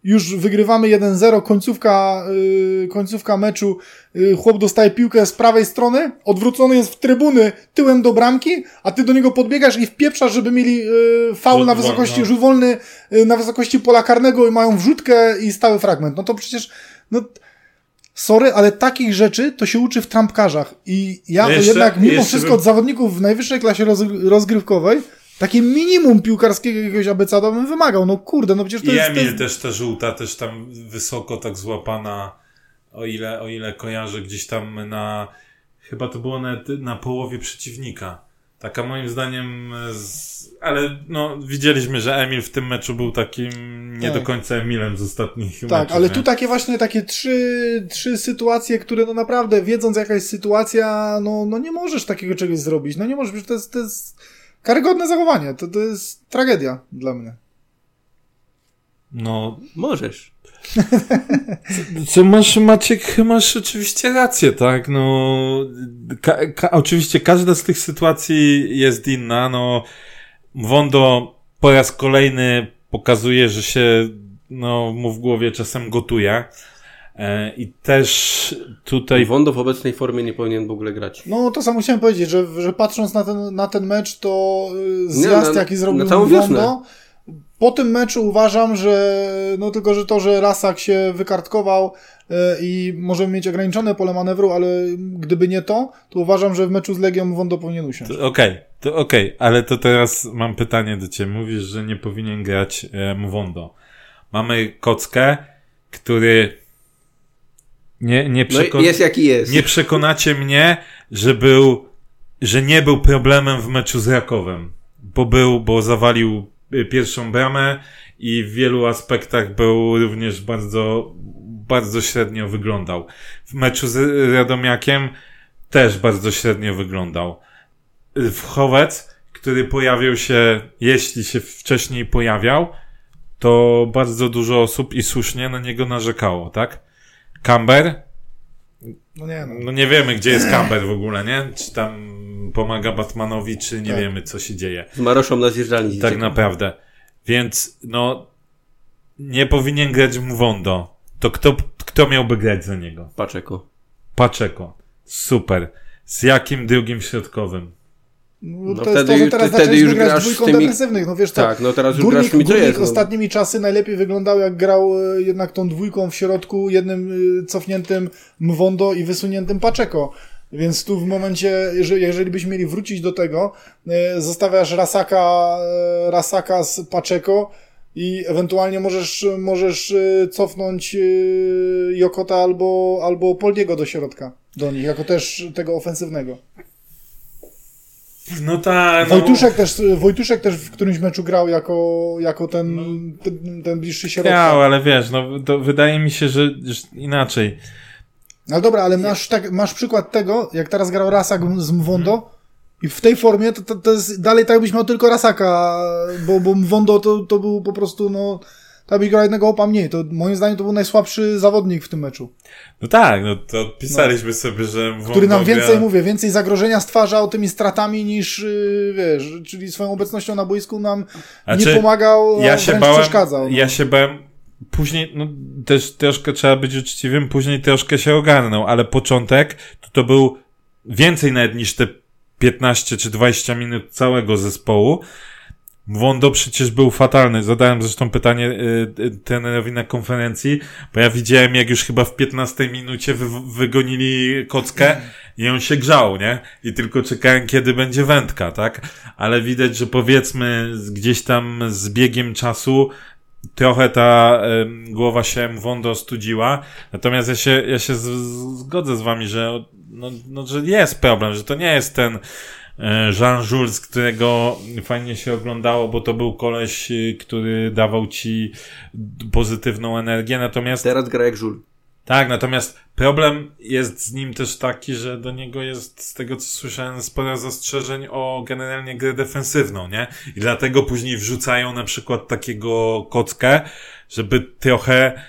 Już wygrywamy 1-0, końcówka, y, końcówka meczu. Y, chłop dostaje piłkę z prawej strony, odwrócony jest w trybuny tyłem do bramki, a ty do niego podbiegasz i wpieprzasz, żeby mieli y, faul na wysokości, no. rzut wolny y, na wysokości pola karnego i mają wrzutkę i stały fragment. No to przecież, no sorry, ale takich rzeczy to się uczy w trampkarzach. I ja Jeszcze- jednak mimo jeszcze wszystko bym- od zawodników w najwyższej klasie roz, rozgrywkowej takie minimum piłkarskiego jakiegoś abecada bym wymagał. No kurde, no przecież to I jest... To Emil jest też ta żółta, też tam wysoko tak złapana, o ile, o ile kojarzę gdzieś tam na, chyba to było na, na połowie przeciwnika. Taka moim zdaniem, z, ale no widzieliśmy, że Emil w tym meczu był takim nie Tak. do końca Emilem z ostatnich tak, meczów. ale nie? tu takie właśnie takie trzy, trzy sytuacje, które no naprawdę, wiedząc jaka jest sytuacja, no, no nie możesz takiego czegoś zrobić. No nie możesz, przecież to jest, to jest karygodne zachowanie. To, to jest tragedia dla mnie. No, Możesz. Co masz, Maciek, masz oczywiście rację, tak? No, ka, ka, oczywiście każda z tych sytuacji jest inna. No, Wondo po raz kolejny pokazuje, że się, no, mu w głowie czasem gotuje. E, I też tutaj Wondo w obecnej formie nie powinien w ogóle grać. No to samo chciałem powiedzieć, że, że patrząc na ten, na ten mecz, to y, zjazd na- jaki zrobił Wondo, wiosnę. po tym meczu uważam, że no tylko, że to, że Rasak się wykartkował y, i możemy mieć ograniczone pole manewru, ale gdyby nie to, to uważam, że w meczu z Legią Wondo powinien usiąść. To Okej, to okej, ale to teraz mam pytanie do ciebie. Mówisz, że nie powinien grać e, Mwondo. Mamy Kockę, który nie, nie, No przeko- i jest jaki jest. nie przekonacie mnie, że był, że nie był problemem w meczu z Rakowem. Bo był, bo zawalił y, pierwszą bramę i w wielu aspektach był również bardzo, bardzo średnio wyglądał. W meczu z Radomiakiem też bardzo średnio wyglądał. Wchowec, który pojawił się, jeśli się wcześniej pojawiał, to bardzo dużo osób i słusznie na niego narzekało, tak? Camber, No nie no. no nie wiemy, gdzie jest Camber w ogóle, nie? Czy tam pomaga Batmanowi, czy nie Tak. wiemy, co się dzieje. Z Maroszą na zjeżdżalni. Tak naprawdę. Więc, no, nie powinien grać Mwondo. To kto, kto miałby grać za niego? Paczeko. Paczeko. Super. Z jakim drugim środkowym? No, No to jest to, wtedy- że teraz wtedy już grać dwójką tymi- defensywnych. No wiesz co, Tak, no teraz już Górnik, grasz jest. No. ostatnimi czasy najlepiej wyglądał, jak grał e, jednak tą dwójką w środku, jednym e, cofniętym Mwondo i wysuniętym Paczeko. Więc tu w momencie, jeżeli, jeżeli byśmy mieli wrócić do tego, e, zostawiasz Rasaka, Rasaka z Paczeko i ewentualnie możesz, możesz cofnąć Jokota albo, albo Poldiego do środka, do nich, jako też tego ofensywnego. No tak, no. Wojtuszek też, Wojtuszek też w którymś meczu grał jako, jako ten, ten, ten bliższy środek. Grał, ale wiesz, no wydaje mi się, że, że inaczej. No dobra, ale masz, tak, masz przykład tego, jak teraz grał Rasak z Mwondo i w tej formie to, to, to jest dalej tak byś miał tylko Rasaka, bo, bo Mwondo to, to był po prostu, no, tam grał jednego opa mniej. To moim zdaniem to był najsłabszy zawodnik w tym meczu. No tak, no to pisaliśmy sobie, że... Który nam więcej, mówię, więcej zagrożenia stwarzał tymi stratami niż, yy, wiesz, czyli swoją obecnością na boisku nam nie czy pomagał, ja się bałem, przeszkadzał. No. Ja się bałem. Później, no też troszkę trzeba być uczciwym, później troszkę się ogarnął, ale początek to, to był więcej nawet niż te 15 czy 20 minut całego zespołu. Wondo przecież był fatalny. Zadałem zresztą pytanie y, y, trenerowi na konferencji, bo ja widziałem, jak już chyba w 15 minucie wy, wygonili kockę i on się grzał, nie? I tylko czekałem, kiedy będzie wędka, tak? Ale widać, że powiedzmy gdzieś tam z biegiem czasu trochę ta em, głowa się Wondo studziła. Natomiast ja się, ja się z, z- zgodzę z wami, że, no, no, że jest problem, że to nie jest ten Jean Jules, którego fajnie się oglądało, bo to był koleś, y, który dawał ci pozytywną energię. Natomiast Teraz gra jak żul. tak, natomiast problem jest z nim też taki, że do niego jest, z tego co słyszałem, sporo zastrzeżeń o generalnie grę defensywną, nie? I dlatego później wrzucają na przykład takiego kockę, żeby trochę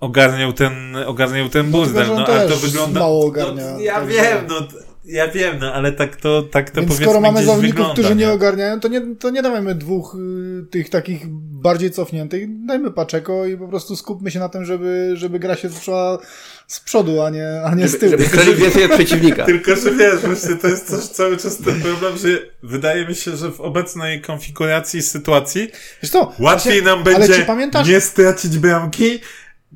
ogarniał ten, ogarniał ten No, burdel, no, ale to wygląda... mało ogarnia. no, ja Tak, wiem, że- no, ja wiem, no, ale tak to, tak to Więc powiedzmy skoro mamy zawodników, wygląda, którzy nie nie? ogarniają, to nie, to nie dawajmy dwóch y, tych takich bardziej cofniętych. Dajmy Paczeko i po prostu skupmy się na tym, żeby, żeby gra się szła z przodu, a nie, a nie z Żeby, tyłu. żeby strzelić więcej od przeciwnika. Tylko, że wiesz, właśnie to jest też cały czas ten problem, że wydaje mi się, że w obecnej konfiguracji sytuacji co, Łatwiej nam będzie nie stracić bramki,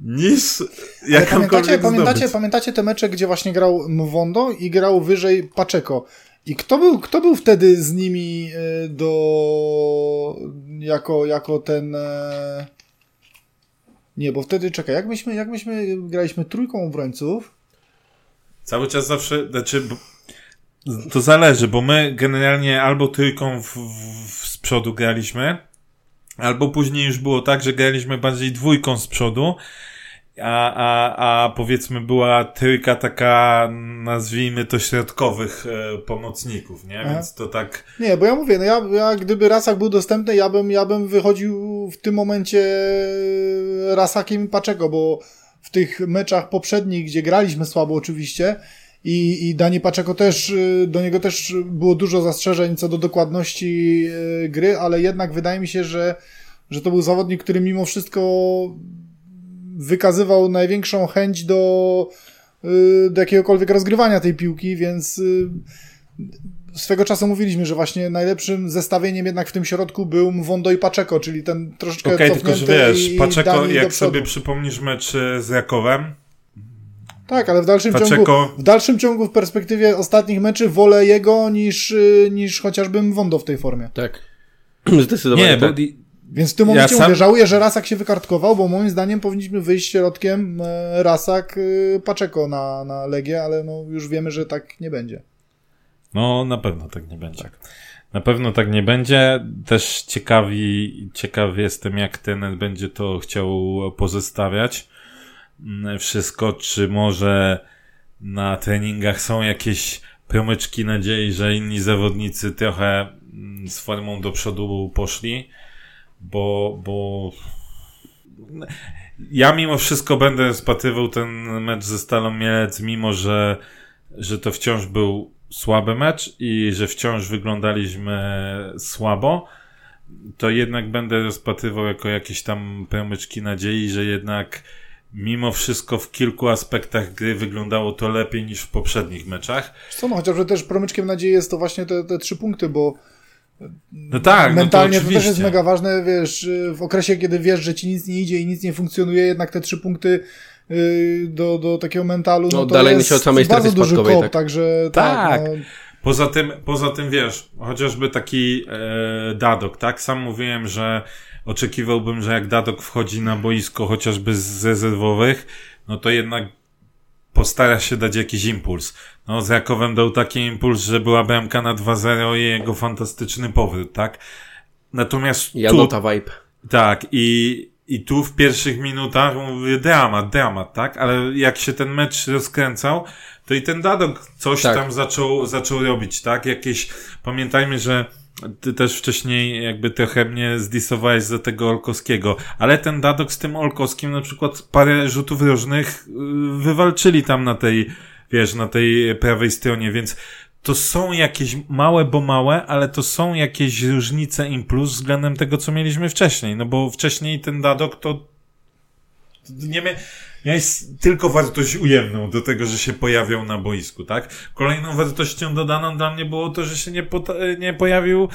niż jakąkolwiek pamiętacie, pamiętacie, pamiętacie te mecze, gdzie właśnie grał Mwondo i grał wyżej Paczeko? I kto był, kto był wtedy z nimi y, do jako, jako ten e... nie, bo wtedy czekaj, jak myśmy, jak myśmy graliśmy trójką obrońców, Cały czas zawsze, znaczy, to zależy, bo my generalnie albo trójką w, w, z przodu graliśmy, albo później już było tak, że graliśmy bardziej dwójką z przodu, a, a, a powiedzmy była trójka taka, nazwijmy to środkowych e, pomocników, nie? Aha. Więc to tak... Nie, bo ja mówię, no ja, ja gdyby Rasak był dostępny, ja bym, ja bym wychodził w tym momencie Rasakiem i Paczego, bo w tych meczach poprzednich, gdzie graliśmy słabo oczywiście i, i Dani Paczeko też, y, do niego też było dużo zastrzeżeń co do dokładności y, gry, ale jednak wydaje mi się, że, że to był zawodnik, który mimo wszystko wykazywał największą chęć do, y, do jakiegokolwiek rozgrywania tej piłki, więc swego czasu mówiliśmy, że właśnie najlepszym zestawieniem jednak w tym środku był Mwondo i Paczeko, czyli ten troszeczkę Okej, tylko że wiesz, Paczeko, jak sobie przypomnisz mecz z Rakowem, Tak, ale w dalszym, ciągu, Paczeko, w dalszym ciągu w perspektywie ostatnich meczy wolę jego niż, y, niż chociażby Mwondo w tej formie. Tak. Zdecydowanie nie, bo tak. Więc w tym Ja momencie sam- mówię, żałuję, że Rasak się wykartkował, bo moim zdaniem powinniśmy wyjść środkiem e, Rasak y, Paczeko na, na Legię, ale no już wiemy, że tak nie będzie. No, na pewno tak nie będzie. Na pewno tak nie będzie. Też ciekawi, ciekaw jestem, jak ten będzie to chciał pozestawiać. Wszystko, czy może na treningach są jakieś promyczki nadziei, że inni zawodnicy trochę mm, z formą do przodu poszli, bo, bo ja mimo wszystko będę rozpatrywał ten mecz ze Stalą Mielec, mimo że, że to wciąż był słaby mecz i że wciąż wyglądaliśmy słabo, to jednak będę rozpatrywał jako jakieś tam promyczki nadziei, że jednak mimo wszystko w kilku aspektach gry wyglądało to lepiej niż w poprzednich meczach. Co no, chociażby też promyczkiem nadziei jest to właśnie te, te trzy punkty, bo no tak, mentalnie no to, to, też jest mega ważne, wiesz, w okresie, kiedy wiesz, że ci nic nie idzie i nic nie funkcjonuje, jednak te trzy punkty yy, do, do takiego mentalu, no, no to jest się od samej bardzo duży kop, tak. także tak. tak no. Poza tym, poza tym wiesz, chociażby taki e, Dadok, tak? Sam mówiłem, że oczekiwałbym, że jak Dadok wchodzi na boisko chociażby z rezerwowych, no to jednak postara się dać jakiś impuls. No, z Jakowem dał taki impuls, że była BMK na 2-0 i jego fantastyczny powrót, tak? Natomiast Janota tu, vibe. Tak, i, i tu w pierwszych minutach mówię dramat, dramat, tak? Ale jak się ten mecz rozkręcał, to i ten Dadok coś tak. tam zaczął, zaczął robić, tak? Jakieś, pamiętajmy, że ty też wcześniej jakby trochę mnie zdisowałeś za tego Olkowskiego, ale ten Dadok z tym Olkowskim na przykład parę rzutów rożnych y, wywalczyli tam na tej, wiesz, na tej prawej stronie, więc to są jakieś małe, bo małe, ale to są jakieś różnice im plus względem tego, co mieliśmy wcześniej, no bo wcześniej ten Dadok to nie, mia miałeś tylko wartość ujemną do tego, że się pojawiał na boisku, tak? Kolejną wartością dodaną dla mnie było to, że się nie, nie pojawił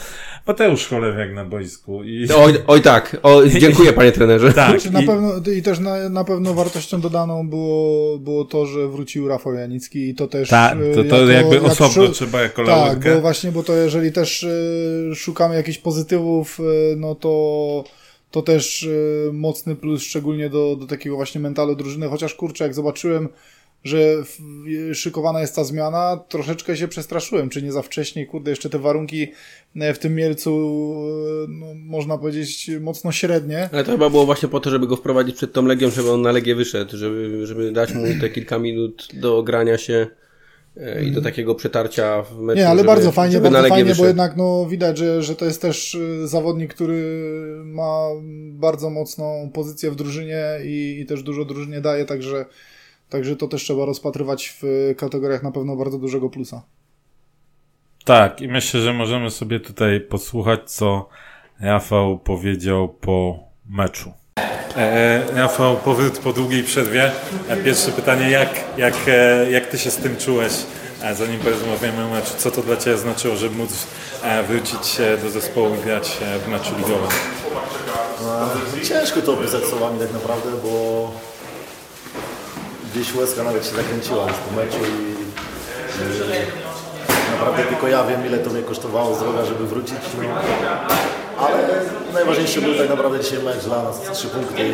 Mateusz Cholewiak na boisku. I... Oj, oj tak, o, dziękuję panie trenerze. Tak. Znaczy, na i... pewno, I też na, na pewno wartością dodaną było, było to, że wrócił Rafał Janicki i to też... Tak, to, to jako, jakby jak osobno trzeba jako Tak, bo właśnie, bo to jeżeli też y, szukamy jakichś pozytywów, y, no to to też y, mocny plus, szczególnie do, do takiego właśnie mentalu drużyny, chociaż kurczę, jak zobaczyłem, że szykowana jest ta zmiana, troszeczkę się przestraszyłem, czy nie za wcześnie, kurde, jeszcze te warunki e, w tym Mielcu, e, no, można powiedzieć, mocno średnie. Ale to chyba było właśnie po to, żeby go wprowadzić przed tą Legią, żeby on na Legię wyszedł, żeby, żeby dać mu te kilka minut do ogrania się i do takiego przetarcia w meczu. Nie, ale żeby, bardzo fajnie, bardzo fajnie, wyszedł. bo jednak no, widać, że, że to jest też y, zawodnik, który ma bardzo mocną pozycję w drużynie i, i też dużo drużynie daje, także, także to też trzeba rozpatrywać w kategoriach na pewno bardzo dużego plusa. Tak, i myślę, że możemy sobie tutaj posłuchać, co Rafał powiedział po meczu. E, Rafał, powrót po długiej przerwie. E, pierwsze pytanie, jak, jak, e, jak ty się z tym czułeś, zanim porozmawiamy o meczu? Co to dla ciebie znaczyło, żeby móc wrócić do zespołu i grać w meczu ligowym? Ciężko to opisać słowami tak naprawdę, bo gdzieś łezka nawet się zakręciła już po meczu i naprawdę tylko ja wiem ile to mnie kosztowało zdrowia, żeby wrócić. No ale najważniejszy był tak naprawdę dzisiaj mecz dla nas, trzy punkty i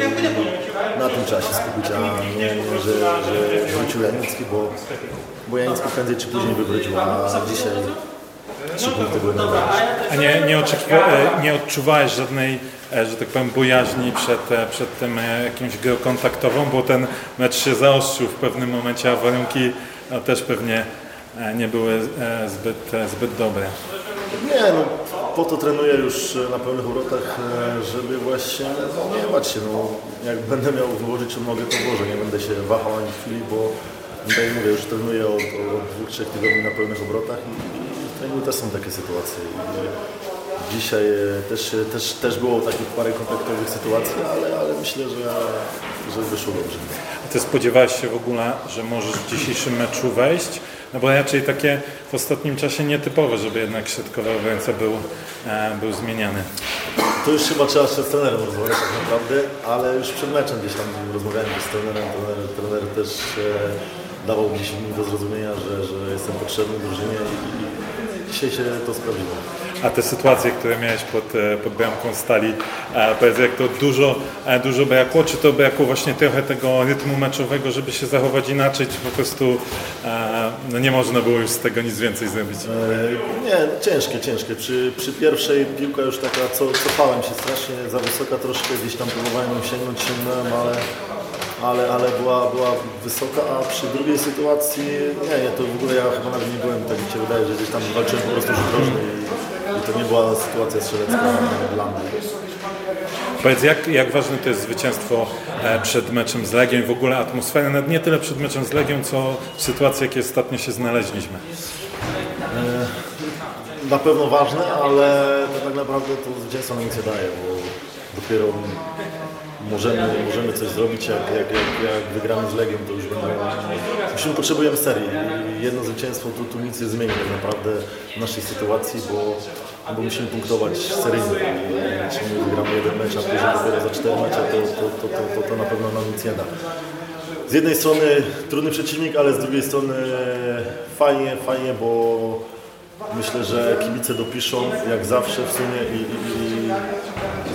na tym czasie skupić, a nie, nie że, że wrócił Janicki, bo, bo Janicki prędzej czy później by wrócił, a dzisiaj trzy punkty były najważniejsze. A nie, nie, e, nie odczuwałeś żadnej, e, że tak powiem, bojaźni przed, e, przed tym jakimś grą kontaktową, bo ten mecz się zaostrzył w pewnym momencie, a warunki też pewnie nie były zbyt, zbyt dobre. Nie, no po to trenuję już na pełnych obrotach, e, żeby właśnie no, nie bać się. No, jak będę miał wyłożyć nogę, to włożę. Nie będę się wahał ani chwili, bo tak jak mówię, już trenuję od, od dwóch, trzech tygodni na pełnych obrotach i, i treningu też są takie sytuacje. I dzisiaj e, też, też, też było takich parę kontaktowych sytuacji, ale, ale myślę, że, że wyszło dobrze. Ty spodziewałeś się w ogóle, że możesz w dzisiejszym meczu wejść? No bo raczej takie w ostatnim czasie nietypowe, żeby jednak środkowy obrońca był, e, był zmieniany. To już chyba trzeba się z trenerem rozmawiać tak naprawdę, ale już przed meczem gdzieś tam rozmawiałem z trenerem, trener, trener też e, dawał gdzieś mi do zrozumienia, że, że jestem potrzebny drużynie i, i dzisiaj się to sprawdziło. A te sytuacje, które miałeś pod, e, pod bramką stali, e, powiedz jak to dużo, e, dużo brakło, czy to brakło właśnie trochę tego rytmu meczowego, żeby się zachować inaczej, czy po prostu no nie można było już z tego nic więcej zrobić? Nie, ciężkie, ciężkie. Przy, przy pierwszej piłka już taka, co, cofałem się strasznie za wysoka troszkę, gdzieś tam próbowałem ją sięgnąć, sięgnąłem, ale ale, ale była, była wysoka, a przy drugiej sytuacji, nie, nie, to w ogóle ja chyba nawet nie byłem, tak mi się wydaje, że gdzieś tam walczyłem po prostu rzut rożny i, i to nie była sytuacja strzelecka dla mnie. Powiedz, jak, jak ważne to jest zwycięstwo e, przed meczem z Legią i w ogóle atmosfera, nawet nie tyle przed meczem z Legią, co w sytuacji, jakie ostatnio się znaleźliśmy? E, na pewno ważne, ale to tak naprawdę to zwycięstwo nam nic nie daje, bo dopiero możemy, możemy coś zrobić, jak, jak, jak, jak wygramy z Legią, to już będą... Musimy, potrzebujemy serii i jedno zwycięstwo tu, tu nic nie zmieni tak naprawdę w naszej sytuacji, bo, bo musimy punktować seryjnie. Jeśli my wygramy jeden mecz, a później dopiero za cztery mecze, to, to, to, to, to, na pewno nam nic nie da. Z jednej strony trudny przeciwnik, ale z drugiej strony fajnie, fajnie, bo myślę, że kibice dopiszą jak zawsze w sumie i, i,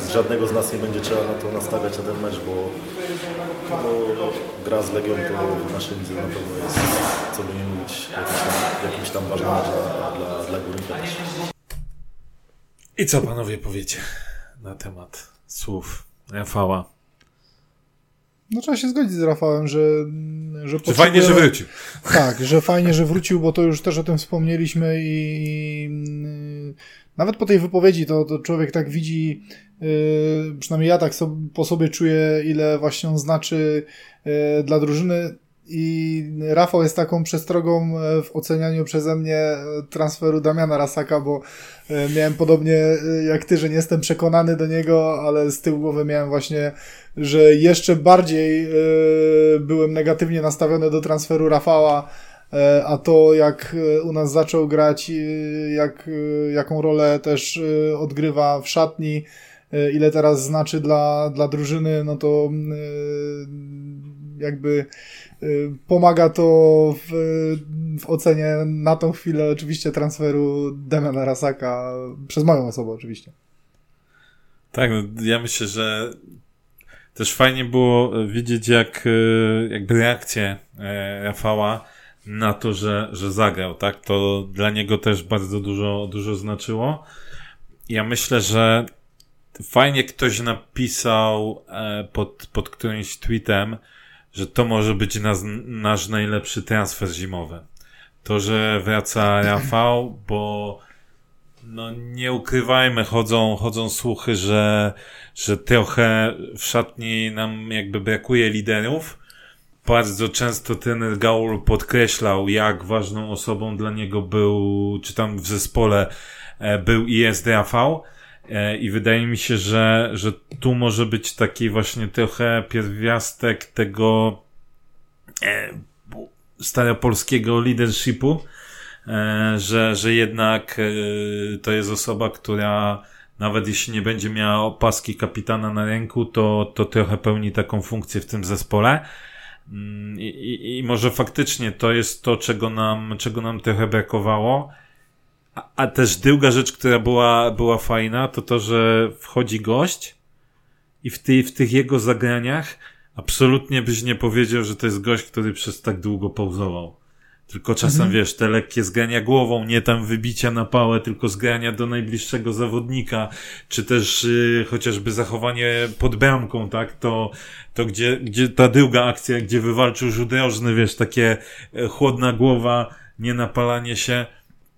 i żadnego z nas nie będzie trzeba na to nastawiać na ten mecz, bo, bo gra z Legią to w naszej na pewno jest, co by nie mówić, jakiś tam, tam ważny mecz dla, dla, dla Górnika też. I co panowie powiecie na temat słów Rafała? No trzeba się zgodzić z Rafałem, że... Że, Że fajnie, że wrócił. Tak, że fajnie, że wrócił, bo to już też o tym wspomnieliśmy i, i nawet po tej wypowiedzi to, to człowiek tak widzi, yy, przynajmniej ja tak so, po sobie czuję, ile właśnie on znaczy yy, dla drużyny i Rafał jest taką przestrogą w ocenianiu przeze mnie transferu Damiana Rasaka, bo miałem podobnie jak ty, że nie jestem przekonany do niego, ale z tyłu głowy miałem właśnie, że jeszcze bardziej byłem negatywnie nastawiony do transferu Rafała, a to jak u nas zaczął grać, jak, jaką rolę też odgrywa w szatni, ile teraz znaczy dla, dla drużyny, no to jakby pomaga to w, w ocenie na tą chwilę oczywiście transferu Damiana Rasaka, przez moją osobę oczywiście. Tak, no, ja myślę, że też fajnie było widzieć jak jakby reakcję Rafała na to, że, że zagrał, tak? To dla niego też bardzo dużo, dużo znaczyło. Ja myślę, że fajnie ktoś napisał pod, pod którymś tweetem, że to może być nas, nasz najlepszy transfer zimowy. To, że wraca Rafał, bo no nie ukrywajmy, chodzą, chodzą słuchy, że, że trochę w szatni nam jakby brakuje liderów. Bardzo często ten Gaul podkreślał, jak ważną osobą dla niego był, czy tam w zespole był i jest Rafał. I wydaje mi się, że, że tu może być taki właśnie trochę pierwiastek tego e, staropolskiego leadershipu, e, że, że jednak e, to jest osoba, która nawet jeśli nie będzie miała opaski kapitana na ręku, to, to trochę pełni taką funkcję w tym zespole. I, i, I może faktycznie to jest to, czego nam, czego nam trochę brakowało. A, a też druga rzecz, która była, była fajna, to to, że wchodzi gość i w, ty, w tych jego zagraniach absolutnie byś nie powiedział, że to jest gość, który przez tak długo pauzował. Tylko czasem, mhm. wiesz, te lekkie zgrania głową, nie tam wybicia na pałę, tylko zgrania do najbliższego zawodnika, czy też yy, chociażby zachowanie pod bramką, tak? To, to gdzie, gdzie ta druga akcja, gdzie wywalczył rzut rożny, wiesz, takie yy, chłodna głowa, nie napalanie się.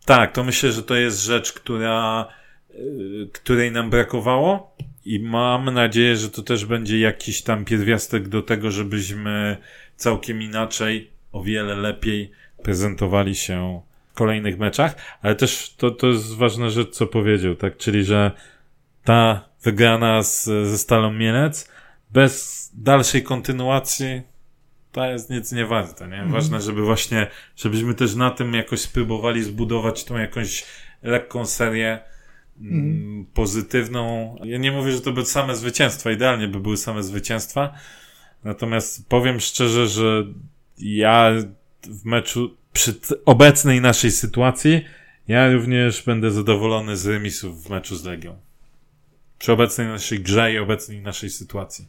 Tak, to myślę, że to jest rzecz, która, yy, której nam brakowało i mam nadzieję, że to też będzie jakiś tam pierwiastek do tego, żebyśmy całkiem inaczej, o wiele lepiej prezentowali się w kolejnych meczach, ale też to, to jest ważna rzecz, co powiedział, tak? Czyli, że ta wygrana z, ze Stalą Mielec bez dalszej kontynuacji to jest nic nie warte, nie? Ważne, żeby właśnie, żebyśmy też na tym jakoś spróbowali zbudować tą jakąś lekką serię mm. pozytywną. Ja nie mówię, że to były same zwycięstwa, idealnie by były same zwycięstwa, natomiast powiem szczerze, że ja w meczu przy obecnej naszej sytuacji ja również będę zadowolony z remisów w meczu z Legią. Przy obecnej naszej grze i obecnej naszej sytuacji.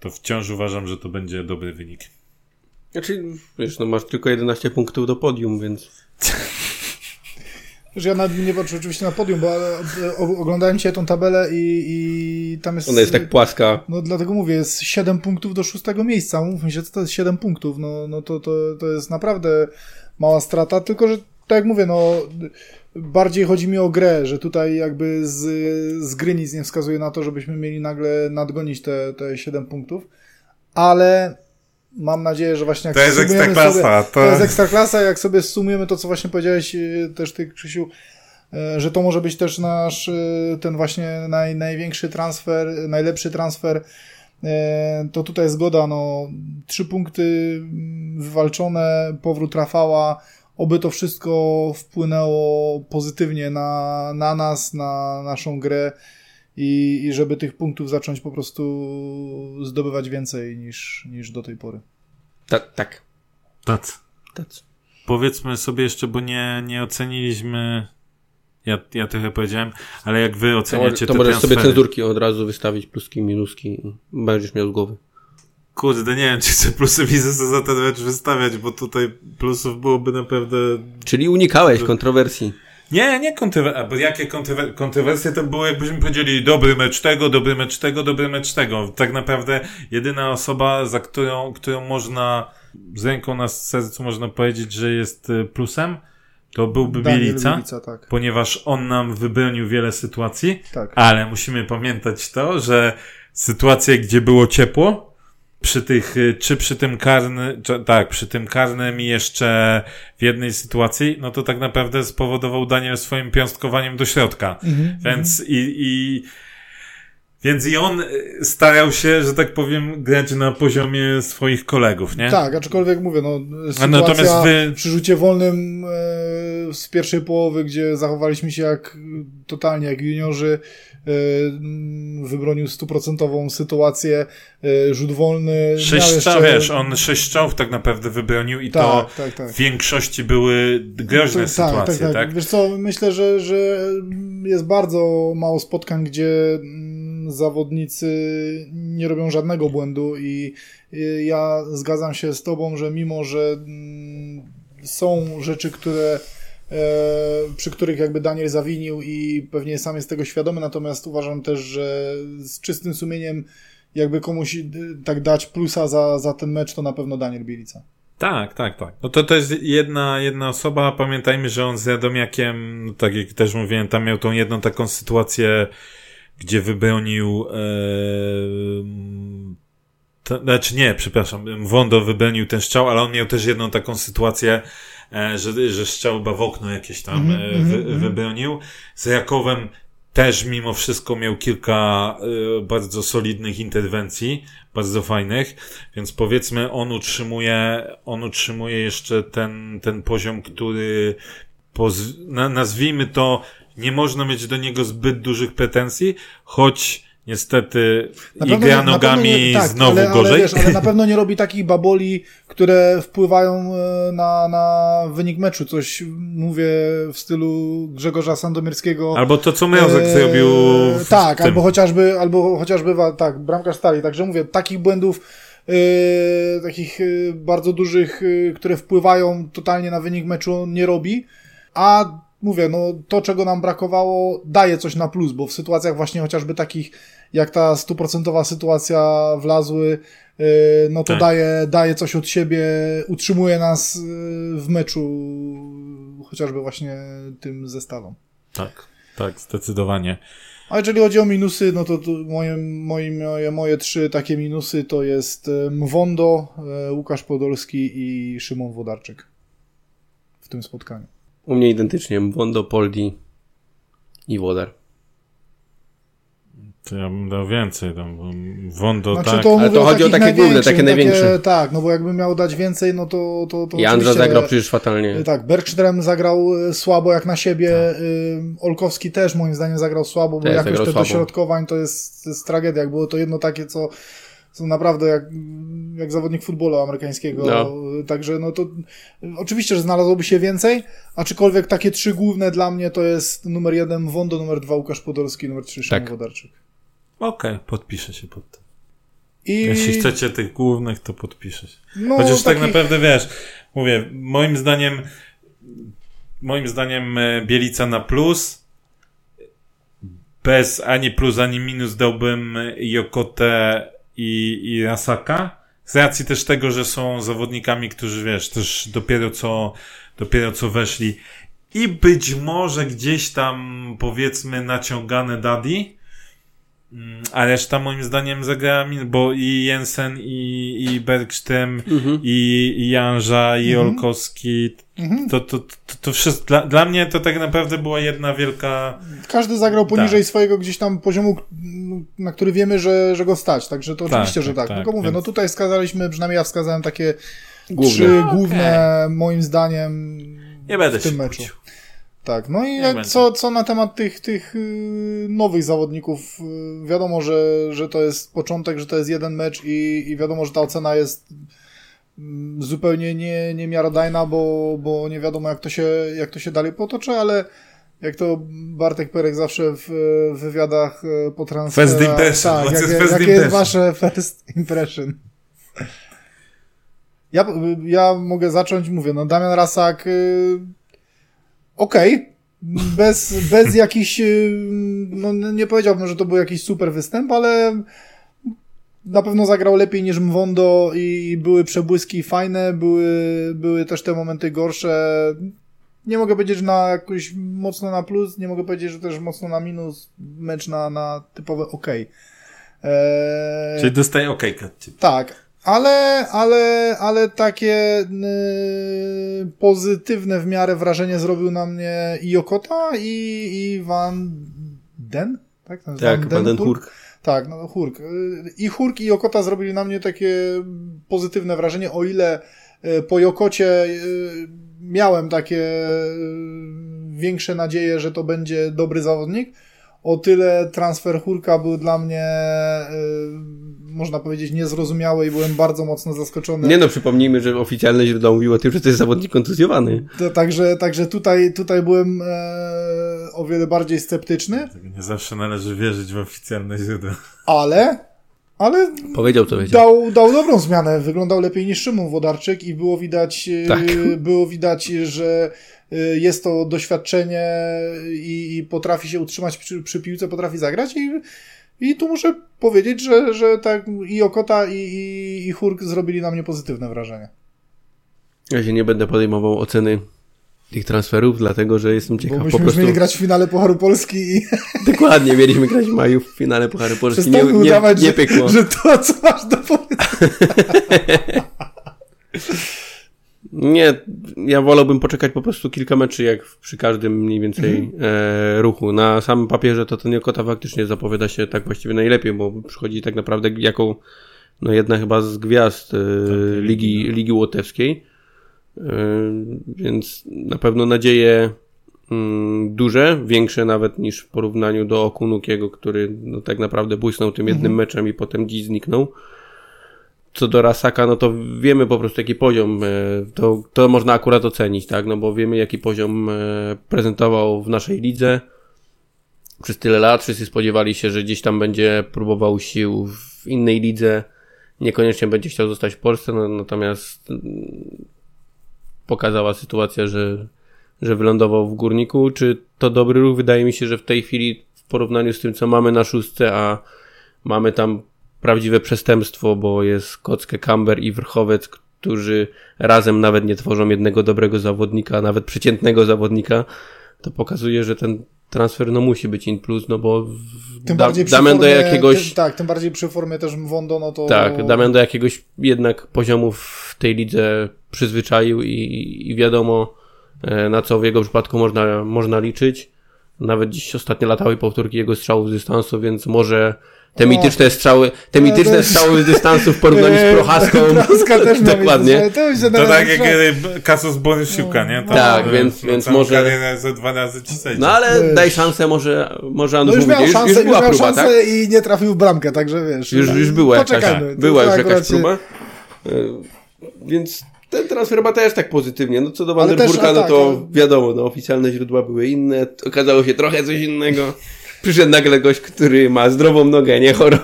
To wciąż uważam, że to będzie dobry wynik. Znaczy, wiesz, no masz tylko 11 punktów do podium, więc... Że ja nawet nie patrzę oczywiście na podium, bo oglądałem dzisiaj tą tabelę i, i tam jest... Ona jest tak płaska. No dlatego mówię, jest 7 punktów do szóstego miejsca. Mówmy się, co to jest 7 punktów. No, no to, to, to jest naprawdę mała strata, tylko że tak jak mówię, no bardziej chodzi mi o grę, że tutaj jakby z, z gry nic nie wskazuje na to, żebyśmy mieli nagle nadgonić te, te 7 punktów, ale mam nadzieję, że właśnie jak to jest ekstraklasa. Sobie, to... to jest ekstraklasa, jak sobie sumujemy to, co właśnie powiedziałeś y, też ty, Krzysiu, y, że to może być też nasz y, ten właśnie naj, największy transfer, najlepszy transfer e, to tutaj zgoda, no trzy punkty wywalczone, powrót Rafała, oby to wszystko wpłynęło pozytywnie na, na nas, na naszą grę i, i żeby tych punktów zacząć po prostu zdobywać więcej niż, niż do tej pory. Tak, tak. Tac. Tac. Powiedzmy sobie jeszcze, bo nie, nie oceniliśmy. Ja, ja trochę powiedziałem, ale jak wy To, oceniacie to te możesz sobie transfery? cenzurki od razu wystawić, pluski, minuski i będziesz miał z głowy. Kurde, nie wiem, czy chcę plusy widzę za ten mecz wystawiać, bo tutaj plusów byłoby naprawdę... Czyli unikałeś kontrowersji. Nie, nie kontrowersje, bo jakie kontrower kontrowersje to było, jakbyśmy powiedzieli dobry mecz tego, dobry mecz tego, dobry mecz tego. Tak naprawdę jedyna osoba, za którą, którą można z ręką na sercu można powiedzieć, że jest y, plusem, to byłby Daniel Bielica, Bielica, tak. ponieważ on nam wybronił wiele sytuacji, tak. ale musimy pamiętać to, że sytuacje, gdzie było ciepło, przy tych, y, czy przy tym karnym, tak, przy tym karnym i jeszcze w jednej sytuacji, no to tak naprawdę spowodował Daniel swoim piąstkowaniem do środka. Mhm, Więc i, i, więc i on y, starał się, że tak powiem, grać na poziomie swoich kolegów, nie? Tak, aczkolwiek mówię, no, sytuacja natomiast wy, przy rzucie wolnym e, z pierwszej połowy, gdzie zachowaliśmy się jak totalnie jak juniorzy, wybronił stuprocentową sytuację, e, rzut wolny. sześć jeszcze- wiesz, on sześć strzałów tak naprawdę wybronił i to Tak, tak, tak. w większości były groźne To- sytuacje, tak? Wiesz co, myślę, że, że jest bardzo mało spotkań, gdzie mm, zawodnicy nie robią żadnego błędu i y, ja zgadzam się z tobą, że mimo, że mm, są rzeczy, które przy których jakby Daniel zawinił i pewnie sam jest tego świadomy, natomiast uważam też, że z czystym sumieniem jakby komuś y, tak dać plusa za, za ten mecz, to na pewno Daniel Bielica. Tak, tak, tak. No to to jest jedna, jedna osoba. Pamiętajmy, że on z Radomiakiem, no tak jak też mówiłem, tam miał tą jedną taką sytuację, gdzie wybronił e, to, znaczy nie, przepraszam, Wondo wybronił ten strzał, ale on miał też jedną taką sytuację, e, że, że strzał chyba w okno jakieś tam Mhm, e, mhm, wy, mhm. wybronił. Z Jakowem też mimo wszystko miał kilka e, bardzo solidnych interwencji, bardzo fajnych, więc powiedzmy on utrzymuje, on utrzymuje jeszcze ten, ten poziom, który poz, na, nazwijmy to, nie można mieć do niego zbyt dużych pretensji, choć niestety Na i gra nogami tak, znowu ale, gorzej. Ale, wiesz, ale na pewno nie robi takich baboli, które wpływają e, na, na wynik meczu. Coś mówię w stylu Grzegorza Sandomierskiego. Albo to, co Mrozek E, zrobił w Tak, tym. albo chociażby, albo chociażby, tak, bramkarz stali. Także mówię, takich błędów, e, takich e, bardzo dużych, które wpływają totalnie na wynik meczu, on nie robi. A mówię, no to, czego nam brakowało, daje coś na plus, bo w sytuacjach właśnie chociażby takich, jak ta stuprocentowa sytuacja wlazły, e, no to Tak. daje, daje coś od siebie, utrzymuje nas e, w meczu, chociażby właśnie tym zestawem. Tak, tak, zdecydowanie. A jeżeli chodzi o minusy, no to moje, moje, moje, moje trzy takie minusy to jest e, Mwondo, Łukasz Podolski i Szymon Wodarczyk w tym spotkaniu. U mnie identycznie. Wondo, Poldi i Wodar. To ja bym dał więcej. Tam, bo Wondo, Znaczy tak. to Ale to chodzi o takie główne, takie największe. Tak, no bo jakbym miał dać więcej, no to... to, to I oczywiście- zagrał przecież fatalnie. Tak, Bergström zagrał e, słabo jak na siebie, y, Olkowski też moim zdaniem zagrał słabo, bo Też jakoś te słabo. dośrodkowań to jest, to jest tragedia. Jak było to jedno takie, co, co naprawdę jak, jak zawodnik futbolu amerykańskiego. No. Także no to oczywiście, że znalazłoby się więcej, aczkolwiek takie trzy główne dla mnie to jest numer jeden Wondo, numer dwa Łukasz Podolski, numer trzy Szymon Tak. Wodarczyk. Okej, podpiszę się pod tym. I, Jeśli chcecie tych głównych, to podpiszę się. no, Chociaż tak takich- naprawdę wiesz, mówię, moim zdaniem moim zdaniem e, Bielica na plus bez ani plus, ani minus dałbym Jokotę i, i Rasaka. Z racji też tego, że są zawodnikami, którzy wiesz, też dopiero co, dopiero co weszli i być może gdzieś tam powiedzmy naciągane Daddy. Mm, A reszta moim zdaniem zagrała, bo i Jensen, i, i Bergström, i, i Janża, i Olkowski, to, to, to, to wszystko, dla, dla mnie to tak naprawdę była jedna wielka, Każdy zagrał poniżej Tak. swojego gdzieś tam poziomu, na który wiemy, że, że go stać. Także to Tak, oczywiście, że tak, tak. tak, Tylko mówię, więc- no tutaj wskazaliśmy, przynajmniej ja wskazałem takie Główne. trzy główne, moim zdaniem, nie będę w tym się meczu. kłócił. Tak, no i jak, co, co na temat tych, tych yy, nowych zawodników, yy, wiadomo, że, że to jest początek, że to jest jeden mecz i, i wiadomo, że ta ocena jest mm, zupełnie nie, niemiarodajna, bo, bo nie wiadomo jak to, się, jak to się dalej potoczy, ale jak to Bartek Perek zawsze w w wywiadach e, po transferach... First impression, Tak, jak, his first jakie jest wasze first impression? Ja, ja mogę zacząć, mówię, no Damian Rasak... Yy, okej. Bez, bez jakichś, y, no nie powiedziałbym, że to był jakiś super występ, ale na pewno zagrał lepiej niż Mwondo i były przebłyski fajne, były, były też te momenty gorsze. Nie mogę powiedzieć, że na jakoś mocno na plus, nie mogę powiedzieć, że też mocno na minus, mecz na, na typowe ok. Eee, Czyli dostaję okejkę ciebie. tak, ale, ale, ale takie y, pozytywne w miarę wrażenie zrobił na mnie i Okota i, i Van Den? Tak, Ten Tak, Van den Hurk. Tak, no Hurk. Y, I Hurk i Okota zrobili na mnie takie pozytywne wrażenie, o ile y, po Jokocie y, miałem takie większe nadzieje, że to będzie dobry zawodnik, o tyle transfer Hurka był dla mnie, można powiedzieć, niezrozumiały i byłem bardzo mocno zaskoczony. Nie no, przypomnijmy, że oficjalne źródła mówiło o tym, że to jest zawodnik kontuzjowany. To, także, także tutaj, tutaj byłem e, o wiele bardziej sceptyczny, nie zawsze należy wierzyć w oficjalne źródła. ale, ale Powiedział, co wiedział. dał, dał dobrą zmianę. Wyglądał lepiej niż Szymon Wodarczyk i było widać, e, Tak. było widać, że e, jest to doświadczenie i, i potrafi się utrzymać przy, przy piłce, potrafi zagrać i, i tu muszę powiedzieć, że, że tak i Okota i, i, i Hurk zrobili na mnie pozytywne wrażenie. Ja się nie będę podejmował oceny tych transferów, dlatego że jestem Bo ciekaw po myśmy już prostu. mieli grać w finale Pucharu Polski i Dokładnie, mieliśmy grać w maju w finale Puchary Polski. Nie, nie, udawać, nie że, pykło. że to, co masz do powiedzenia. Nie, ja wolałbym poczekać po prostu kilka meczy, jak przy każdym mniej więcej Mhm. e, ruchu. Na samym papierze to ten Jokota faktycznie zapowiada się tak właściwie najlepiej, bo przychodzi tak naprawdę jako no jedna chyba z gwiazd e, Ligi, Ligi Łotewskiej. E, więc na pewno nadzieje mm, duże, większe nawet niż w porównaniu do Okunukiego, który no, tak naprawdę błysnął tym jednym meczem i potem dziś zniknął. Co do Rasaka, no to wiemy po prostu jaki poziom, e, to, to można akurat ocenić, tak, no bo wiemy jaki poziom e, prezentował w naszej lidze. Przez tyle lat, wszyscy spodziewali się, że gdzieś tam będzie próbował sił w innej lidze, niekoniecznie będzie chciał zostać w Polsce, no, natomiast mm, pokazała sytuacja, że, że wylądował w Górniku, czy to dobry ruch? Wydaje mi się, że w tej chwili w porównaniu z tym, co mamy na szóstce, a mamy tam prawdziwe przestępstwo, bo jest Kockę, Camber i Wrchowiec, którzy razem nawet nie tworzą jednego dobrego zawodnika, nawet przeciętnego zawodnika, to pokazuje, że ten transfer no musi być in plus, no bo Tym da, bardziej przy Damian do formie, jakiegoś Tym, tak, tym bardziej przy formie też Mwondo, no to... tak, Damian do jakiegoś jednak poziomu w tej lidze przyzwyczaił i, i wiadomo e, na co w jego przypadku można, można liczyć. Nawet dziś ostatnio latały powtórki jego strzałów z dystansu, więc może te O. mityczne strzały, te mityczne to- strzały z dystansu w porównaniu z Prochaską. Prochaska też Dokładnie. To, już To tak jak Kasus Borysiuka, nie? To, Tak, więc- no, więc może- za dwa razy ci sędzia. No ale Wiesz. daj szansę, może, może No Anusz już mówi, miał już, szansę, już już była miał próba, szansę tak? i nie trafił w bramkę, także wiesz. Już, już była jakaś, Poczekajmy. była już jakaś próba. E, Więc ten transfer chyba też tak pozytywnie. No co do Ale też, Vanderburga, a no tak, to wiadomo, no oficjalne źródła były inne. Okazało się trochę coś innego. Przyszedł nagle gość, który ma zdrową nogę, nie chorą.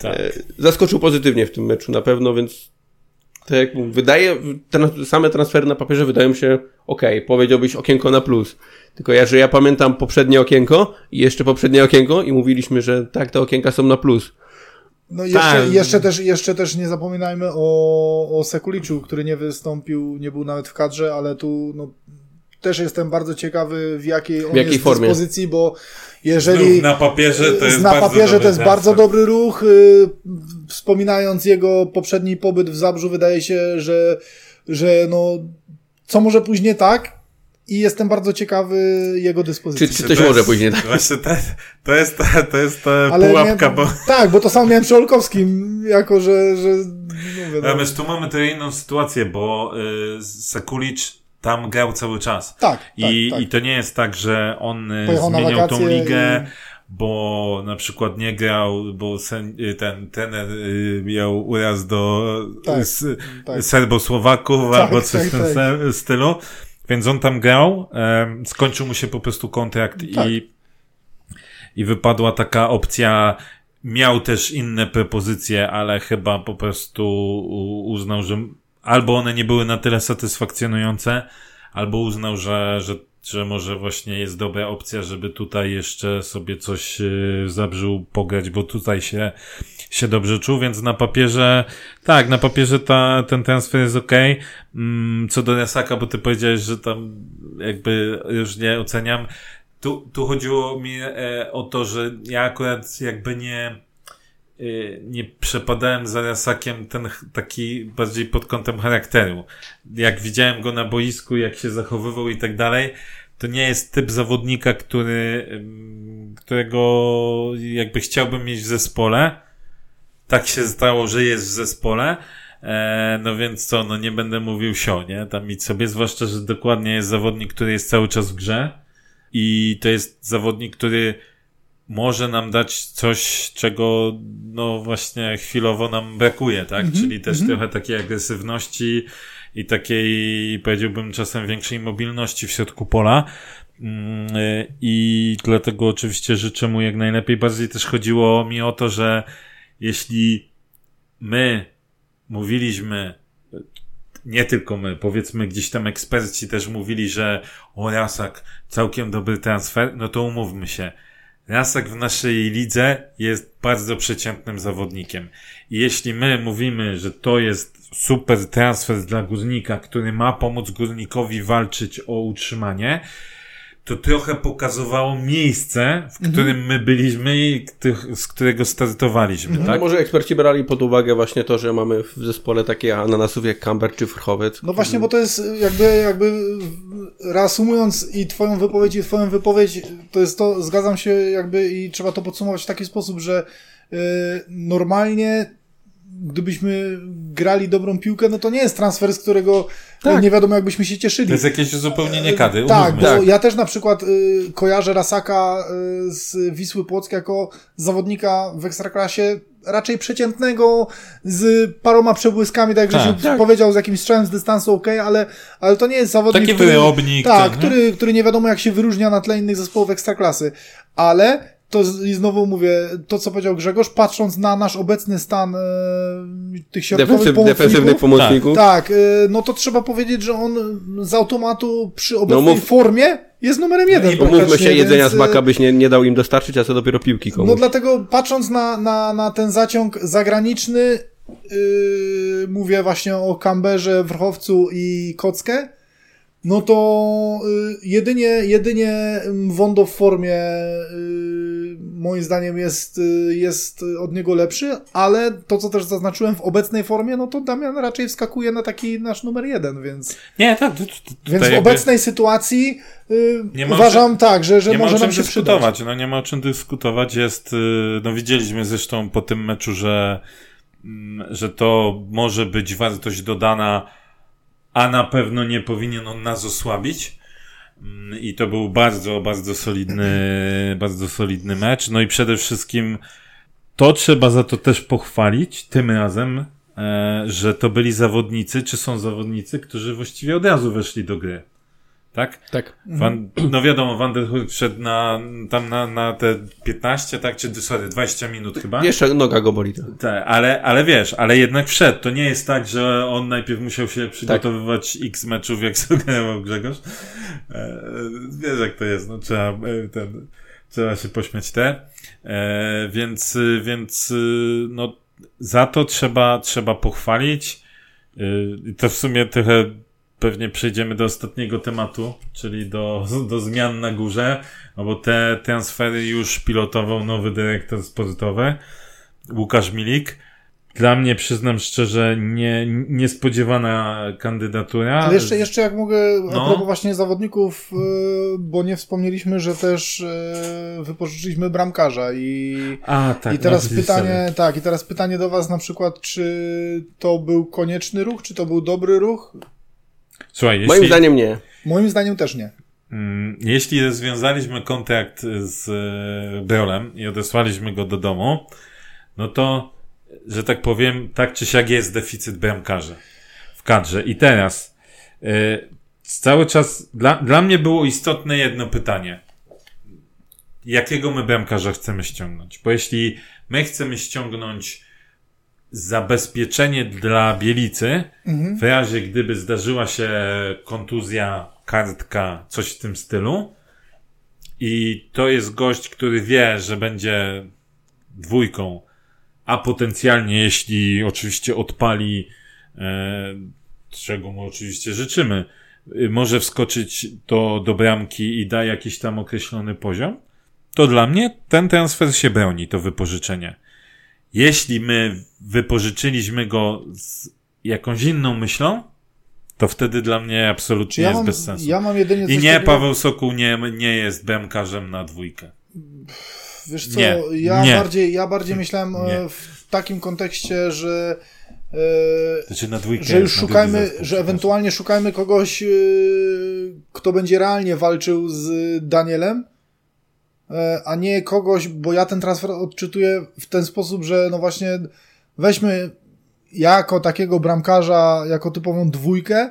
Tak. E, Zaskoczył pozytywnie w tym meczu na pewno, więc tak jak mówię, wydaje, tran- same transfery na papierze wydają się ok, powiedziałbyś okienko na plus. Tylko ja, że ja pamiętam poprzednie okienko i jeszcze poprzednie okienko i mówiliśmy, że tak, te okienka są na plus. No jeszcze, Tak. jeszcze, też, jeszcze też nie zapominajmy o, o Sekuliczu, który nie wystąpił, nie był nawet w kadrze, ale tu no, też jestem bardzo ciekawy, w jakiej on W jakiej jest formie? dyspozycji, bo jeżeli na papierze to jest na bardzo papierze dobry to jest bardzo dobry ruch. y, Wspominając jego poprzedni pobyt w Zabrzu, wydaje się, że, że no, co może pójść nie tak i jestem bardzo ciekawy jego dyspozycji. Czy, czy To coś jest- może później tak? Właśnie te, to jest ta, to jest ta Ale pułapka, nie, bo Tak, bo to samo miałem przy Olkowskim, jako że, że no wiadomo. Natomiast tu mamy tę inną sytuację, bo y, Sekulicz tam grał cały czas. Tak, I, tak, I tak. to nie jest tak, że on y, Pojechał zmieniał tą ligę, i- bo na przykład nie grał, bo sen, y, ten trener y, miał uraz do Tak, s, tak. Serbosłowaków Tak, albo coś tak, w tym tak. stylu. Więc on tam grał, skończył mu się po prostu kontrakt i, i wypadła taka opcja. Miał też inne propozycje, ale chyba po prostu uznał, że albo one nie były na tyle satysfakcjonujące, albo uznał, że, że, że może właśnie jest dobra opcja, żeby tutaj jeszcze sobie coś w Zabrzu pograć, bo tutaj się, się dobrze czuł, więc na papierze, tak, na papierze ta, ten transfer jest ok. Mm, co do Jasaka, bo ty powiedziałeś, że tam jakby już nie oceniam. Tu, tu chodziło mi e, o to, że ja akurat jakby nie, nie przepadałem za Jasakiem ten taki bardziej pod kątem charakteru. Jak widziałem go na boisku, jak się zachowywał i tak dalej, to nie jest typ zawodnika, który, którego jakby chciałbym mieć w zespole. Tak się stało, że jest w zespole. E, no więc co, no nie będę mówił sio, nie? Tam idź sobie, zwłaszcza, że dokładnie jest zawodnik, który jest cały czas w grze i to jest zawodnik, który może nam dać coś, czego no właśnie chwilowo nam brakuje, tak? Czyli też trochę takiej agresywności i takiej, powiedziałbym, czasem większej mobilności w środku pola. Mm, I dlatego oczywiście życzę mu jak najlepiej. Bardziej też chodziło mi o to, że jeśli my mówiliśmy, nie tylko my, powiedzmy gdzieś tam eksperci też mówili, że o Rasak, całkiem dobry transfer, no to umówmy się. Rasak w naszej lidze jest bardzo przeciętnym zawodnikiem. I jeśli my mówimy, że to jest super transfer dla górnika, który ma pomóc górnikowi walczyć o utrzymanie, to trochę pokazywało miejsce, w którym my byliśmy i z którego startowaliśmy, tak? Może eksperci brali pod uwagę właśnie to, że mamy w zespole takie ananasów jak Camber czy Frchowiec. No właśnie, bo to jest jakby, jakby reasumując i twoją wypowiedź i twoją wypowiedź, to jest to, zgadzam się jakby i trzeba to podsumować w taki sposób, że y, normalnie gdybyśmy grali dobrą piłkę, no to nie jest transfer, z którego Tak. nie wiadomo jakbyśmy się cieszyli. To jest jakieś uzupełnienie kadry, Tak, umówmy bo się. ja też na przykład y, kojarzę Rasaka y, z Wisły Płock jako zawodnika w Ekstraklasie raczej przeciętnego, z paroma przebłyskami, tak jak Tak. Tak. powiedział, z jakimś strzałem z dystansu ok, ale, ale to nie jest zawodnik, Taki który, wyrobnik, tak, ten, który, który nie wiadomo jak się wyróżnia na tle innych zespołów Ekstraklasy, ale to i znowu mówię, to co powiedział Grzegorz, patrząc na nasz obecny stan e, tych środkowych Defensyw, pomocników, defensywnych pomocników. tak, y, no to trzeba powiedzieć, że on z automatu przy obecnej mów- formie jest numerem jeden. I umówmy się, jedzenia więc, z y, maka byś nie, nie dał im dostarczyć, a co dopiero piłki komuś. No dlatego patrząc na, na, na ten zaciąg zagraniczny, yy, mówię właśnie o Kamberze, Wrchowcu i Kockę, no to y, jedynie, jedynie mm, Wondo w formie y, moim zdaniem jest, y, jest od niego lepszy, ale to co też zaznaczyłem w obecnej formie, no to Damian raczej wskakuje na taki nasz numer jeden, więc, Nie, tak. Więc w obecnej sytuacji uważam tak, że, że nie ma o może czym nam się przydać. dyskutować. No nie ma o czym dyskutować. Jest, no widzieliśmy zresztą po tym meczu, że, mm, że to może być wartość dodana, a na pewno nie powinien on nas osłabić. Mm, I to był bardzo, bardzo solidny, bardzo solidny mecz. No i przede wszystkim to trzeba za to też pochwalić tym razem, e, że to byli zawodnicy, czy są zawodnicy, którzy właściwie od razu weszli do gry. Tak? Tak. Van, no wiadomo, Van der Hurk wszedł na, tam na, na te 15, tak? Czy sorry, 20 minut chyba? Jeszcze noga go boli. to. Tak, ale, ale wiesz, ale jednak wszedł. To nie jest tak, że on najpierw musiał się przygotowywać x meczów, jak sugerował Grzegorz. E, wiesz, jak to jest, no trzeba, e, ten, trzeba się pośmiać te. E, więc, więc, y, no, za to trzeba, trzeba pochwalić. Y, I to w sumie trochę pewnie przejdziemy do ostatniego tematu, czyli do, do zmian na górze, no bo te transfery już pilotował nowy dyrektor sportowy, Łukasz Milik. Dla mnie, przyznam szczerze, nie, niespodziewana kandydatura. Ale jeszcze, jeszcze jak mogę, No. a propos właśnie zawodników, y, bo nie wspomnieliśmy, że też y, wypożyczyliśmy bramkarza i, A, tak. i teraz no, pytanie, tak, i teraz pytanie do was na przykład, czy to był konieczny ruch, czy to był dobry ruch? Słuchaj, jeśli, Moim zdaniem nie. Moim zdaniem też nie. Mm, Jeśli rozwiązaliśmy kontrakt z e, Brolem i odesłaliśmy go do domu, no to, że tak powiem, tak czy siak jest deficyt bramkarzy w kadrze. I teraz e, cały czas dla, dla mnie było istotne jedno pytanie. Jakiego my bramkarza chcemy ściągnąć? Bo jeśli my chcemy ściągnąć zabezpieczenie dla Bielicy, w razie gdyby zdarzyła się kontuzja, kartka, coś w tym stylu. I to jest gość, który wie, że będzie dwójką, a potencjalnie, jeśli oczywiście odpali, e, czego mu oczywiście życzymy, y, może wskoczyć do, do bramki i da jakiś tam określony poziom, to dla mnie ten transfer się broni, to wypożyczenie. Jeśli my wypożyczyliśmy go z jakąś inną myślą, to wtedy dla mnie absolutnie ja jest mam, bez sensu. ja mam jedynie I nie, takiego- Paweł Sokół nie, nie jest bramkarzem na dwójkę. Wiesz co, Nie, ja, nie. Bardziej, ja bardziej myślałem e, Nie. w takim kontekście, że e, Znaczy na dwójkę że już szukajmy, że ewentualnie szukajmy kogoś, yy, kto będzie realnie walczył z Danielem, e, a nie kogoś, bo ja ten transfer odczytuję w ten sposób, że no właśnie weźmy jako takiego bramkarza, jako typową dwójkę,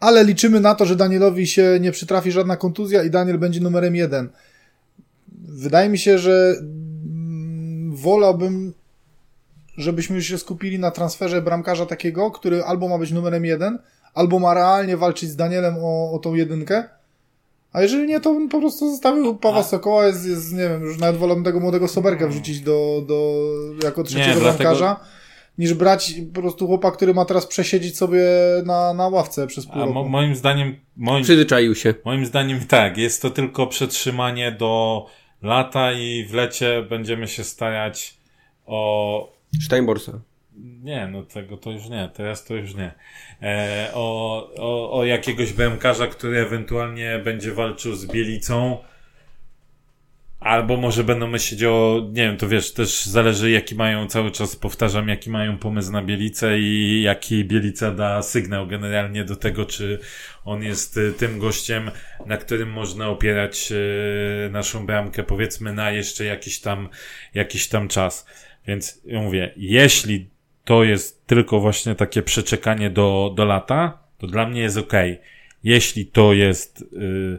ale liczymy na to, że Danielowi się nie przytrafi żadna kontuzja i Daniel będzie numerem jeden. Wydaje mi się, że mm, wolałbym żebyśmy się skupili na transferze bramkarza takiego, który albo ma być numerem jeden, albo ma realnie walczyć z Danielem o, o tą jedynkę. A jeżeli nie, to bym po prostu zostawił Pawła Sokoła, jest, jest, nie wiem, już nawet wolę tego młodego Soberka wrzucić do, do, jako trzeciego bramkarza, niż brać po prostu chłopa, który ma teraz przesiedzieć sobie na, na ławce przez pół A roku. mo, moim zdaniem, moim, Przyzwyczaił się. moim zdaniem tak, jest to tylko przetrzymanie do lata i w lecie będziemy się starać o Steinborsa. Nie, no tego to już nie, teraz to już nie. E, o, o, o jakiegoś bramkarza, który ewentualnie będzie walczył z Bielicą. Albo może będą myśleć o, nie wiem, to wiesz, też zależy jaki mają, cały czas powtarzam, jaki mają pomysł na Bielicę i jaki Bielica da sygnał generalnie do tego, czy on jest y, tym gościem, na którym można opierać y, naszą bramkę, powiedzmy na jeszcze jakiś tam, jakiś tam czas. Więc ja mówię, jeśli to jest tylko właśnie takie przeczekanie do, do lata, to dla mnie jest ok. Jeśli to jest y,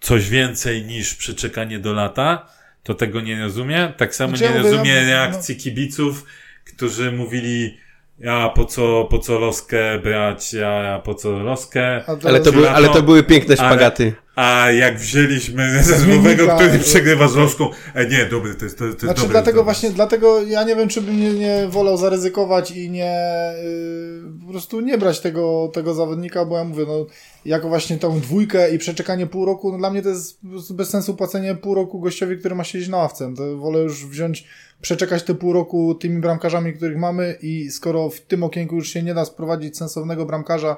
coś więcej niż przeczekanie do lata, to tego nie rozumiem. Tak samo Znaczy, nie rozumiem ja- no- reakcji kibiców, którzy mówili, ja po co, po co loskę brać, ja, ja po co loskę. Ale to, były, ale to były piękne szpagaty. A jak wzięliśmy Zmiennika, który y- przegrywa z loską, e, nie, dobry, to jest, to, to jest Znaczy dobry dlatego właśnie, dlatego ja nie wiem, czy bym nie, nie wolał zaryzykować i nie yy, po prostu nie brać tego, tego zawodnika, bo ja mówię, no jako właśnie tą dwójkę i przeczekanie pół roku, no dla mnie to jest bez sensu płacenie pół roku gościowi, który ma siedzieć na ławce. To wolę już wziąć, przeczekać te pół roku tymi bramkarzami, których mamy i skoro w tym okienku już się nie da sprowadzić sensownego bramkarza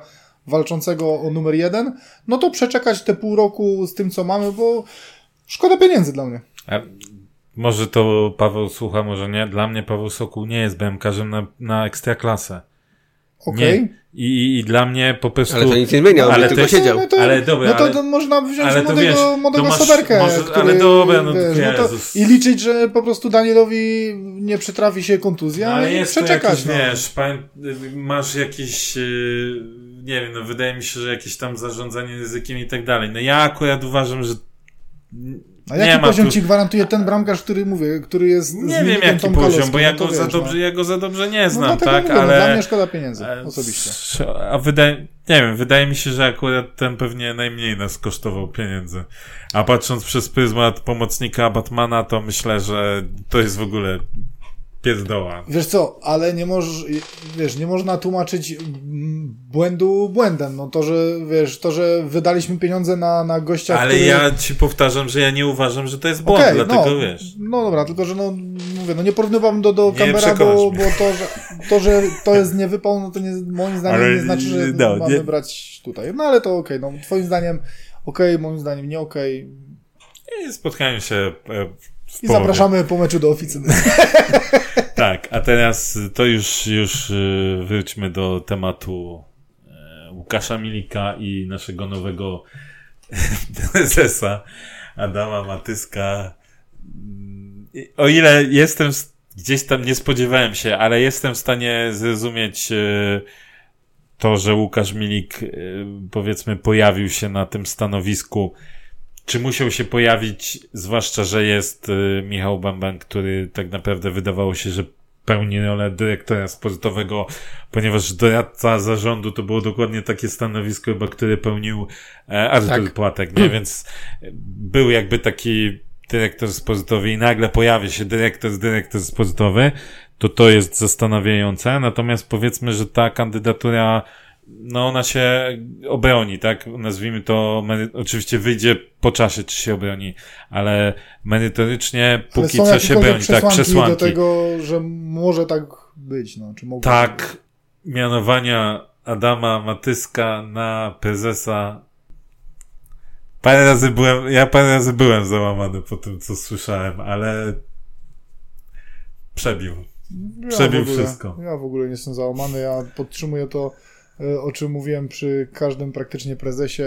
walczącego o numer jeden, no to przeczekać te pół roku z tym, co mamy, bo szkoda pieniędzy dla mnie. A może to Paweł słucha, może nie. Dla mnie Paweł Sokół nie jest BMK-żem na, na ekstraklasę. Okej. Nie. I, i, I dla mnie po prostu... Ale to nic nie zmienia, on Ale tylko to- siedział. No to, Ale dobra, no to, ale- to można wziąć ale młodego, wiesz, młodego masz- soberkę, może- który, ale dobra, no wiesz, no to, i liczyć, że po prostu Danielowi nie przytrafi się kontuzja No, ale i jest przeczekać. jakiś, no. wiesz, masz jakieś, yy, nie wiem, no wydaje mi się, że jakieś tam zarządzanie ryzykiem i tak dalej. No ja akurat uważam, że A nie jaki ma poziom tu- ci gwarantuje ten bramkarz, który mówię, który jest nie wiem jaki Tomkalowskim, poziom, bo ja no go, za wiesz, dobrze, ja go za dobrze nie no. znam, no, tak, mówię, no, ale... dla mnie szkoda pieniędzy, osobiście. A wydaje, nie wiem, wydaje mi się, że akurat ten pewnie najmniej nas kosztował pieniędzy. A patrząc przez pryzmat pomocnika Batmana, to myślę, że to jest w ogóle pierdoła. Wiesz co, ale nie możesz, wiesz, nie można tłumaczyć błędu błędem. No to, że wiesz, to, że wydaliśmy pieniądze na, na gościa, Ale który... ja ci powtarzam, że ja nie uważam, że to jest błąd, Okej, dlatego no, wiesz. No dobra, tylko że no mówię, no nie porównywam do, do Canberra, bo, bo to, że, to, że to jest niewypał, no to nie, moim zdaniem Ale nie znaczy, że no, mamy nie- brać tutaj. No ale to okej, no twoim zdaniem okej, moim zdaniem nie okej. I spotkają się e, I połowie. zapraszamy po meczu do oficyny. Tak, a teraz to już, już y, wróćmy do tematu e, Łukasza Milika i naszego nowego prezesa Adama Matyska. Mm, O ile jestem gdzieś tam, nie spodziewałem się, ale jestem w stanie zrozumieć e, to, że Łukasz Milik e, powiedzmy pojawił się na tym stanowisku czy musiał się pojawić, zwłaszcza, że jest y, Michał Bamban, który tak naprawdę wydawało się, że pełni rolę dyrektora sportowego, ponieważ doradca zarządu to było dokładnie takie stanowisko chyba, które pełnił e, Artur Tak. Płatek, nie? Więc był jakby taki dyrektor sportowy i nagle pojawia się dyrektor, dyrektor sportowy, to to jest zastanawiające. Natomiast powiedzmy, że ta kandydatura no ona się obroni, tak? Nazwijmy to, oczywiście wyjdzie po czasie, czy się obroni, ale merytorycznie Ale póki są co się broni, tak? przesłanki Przesłanki. do tego, że może tak być, no, czy mogło Tak, mianowania Adama Matyska na prezesa. Parę razy byłem, ja parę razy byłem załamany po tym, co słyszałem, ale przebił. Ja Przebił ogóle, wszystko. Ja w ogóle nie jestem załamany, ja podtrzymuję to, o czym mówiłem przy każdym praktycznie prezesie.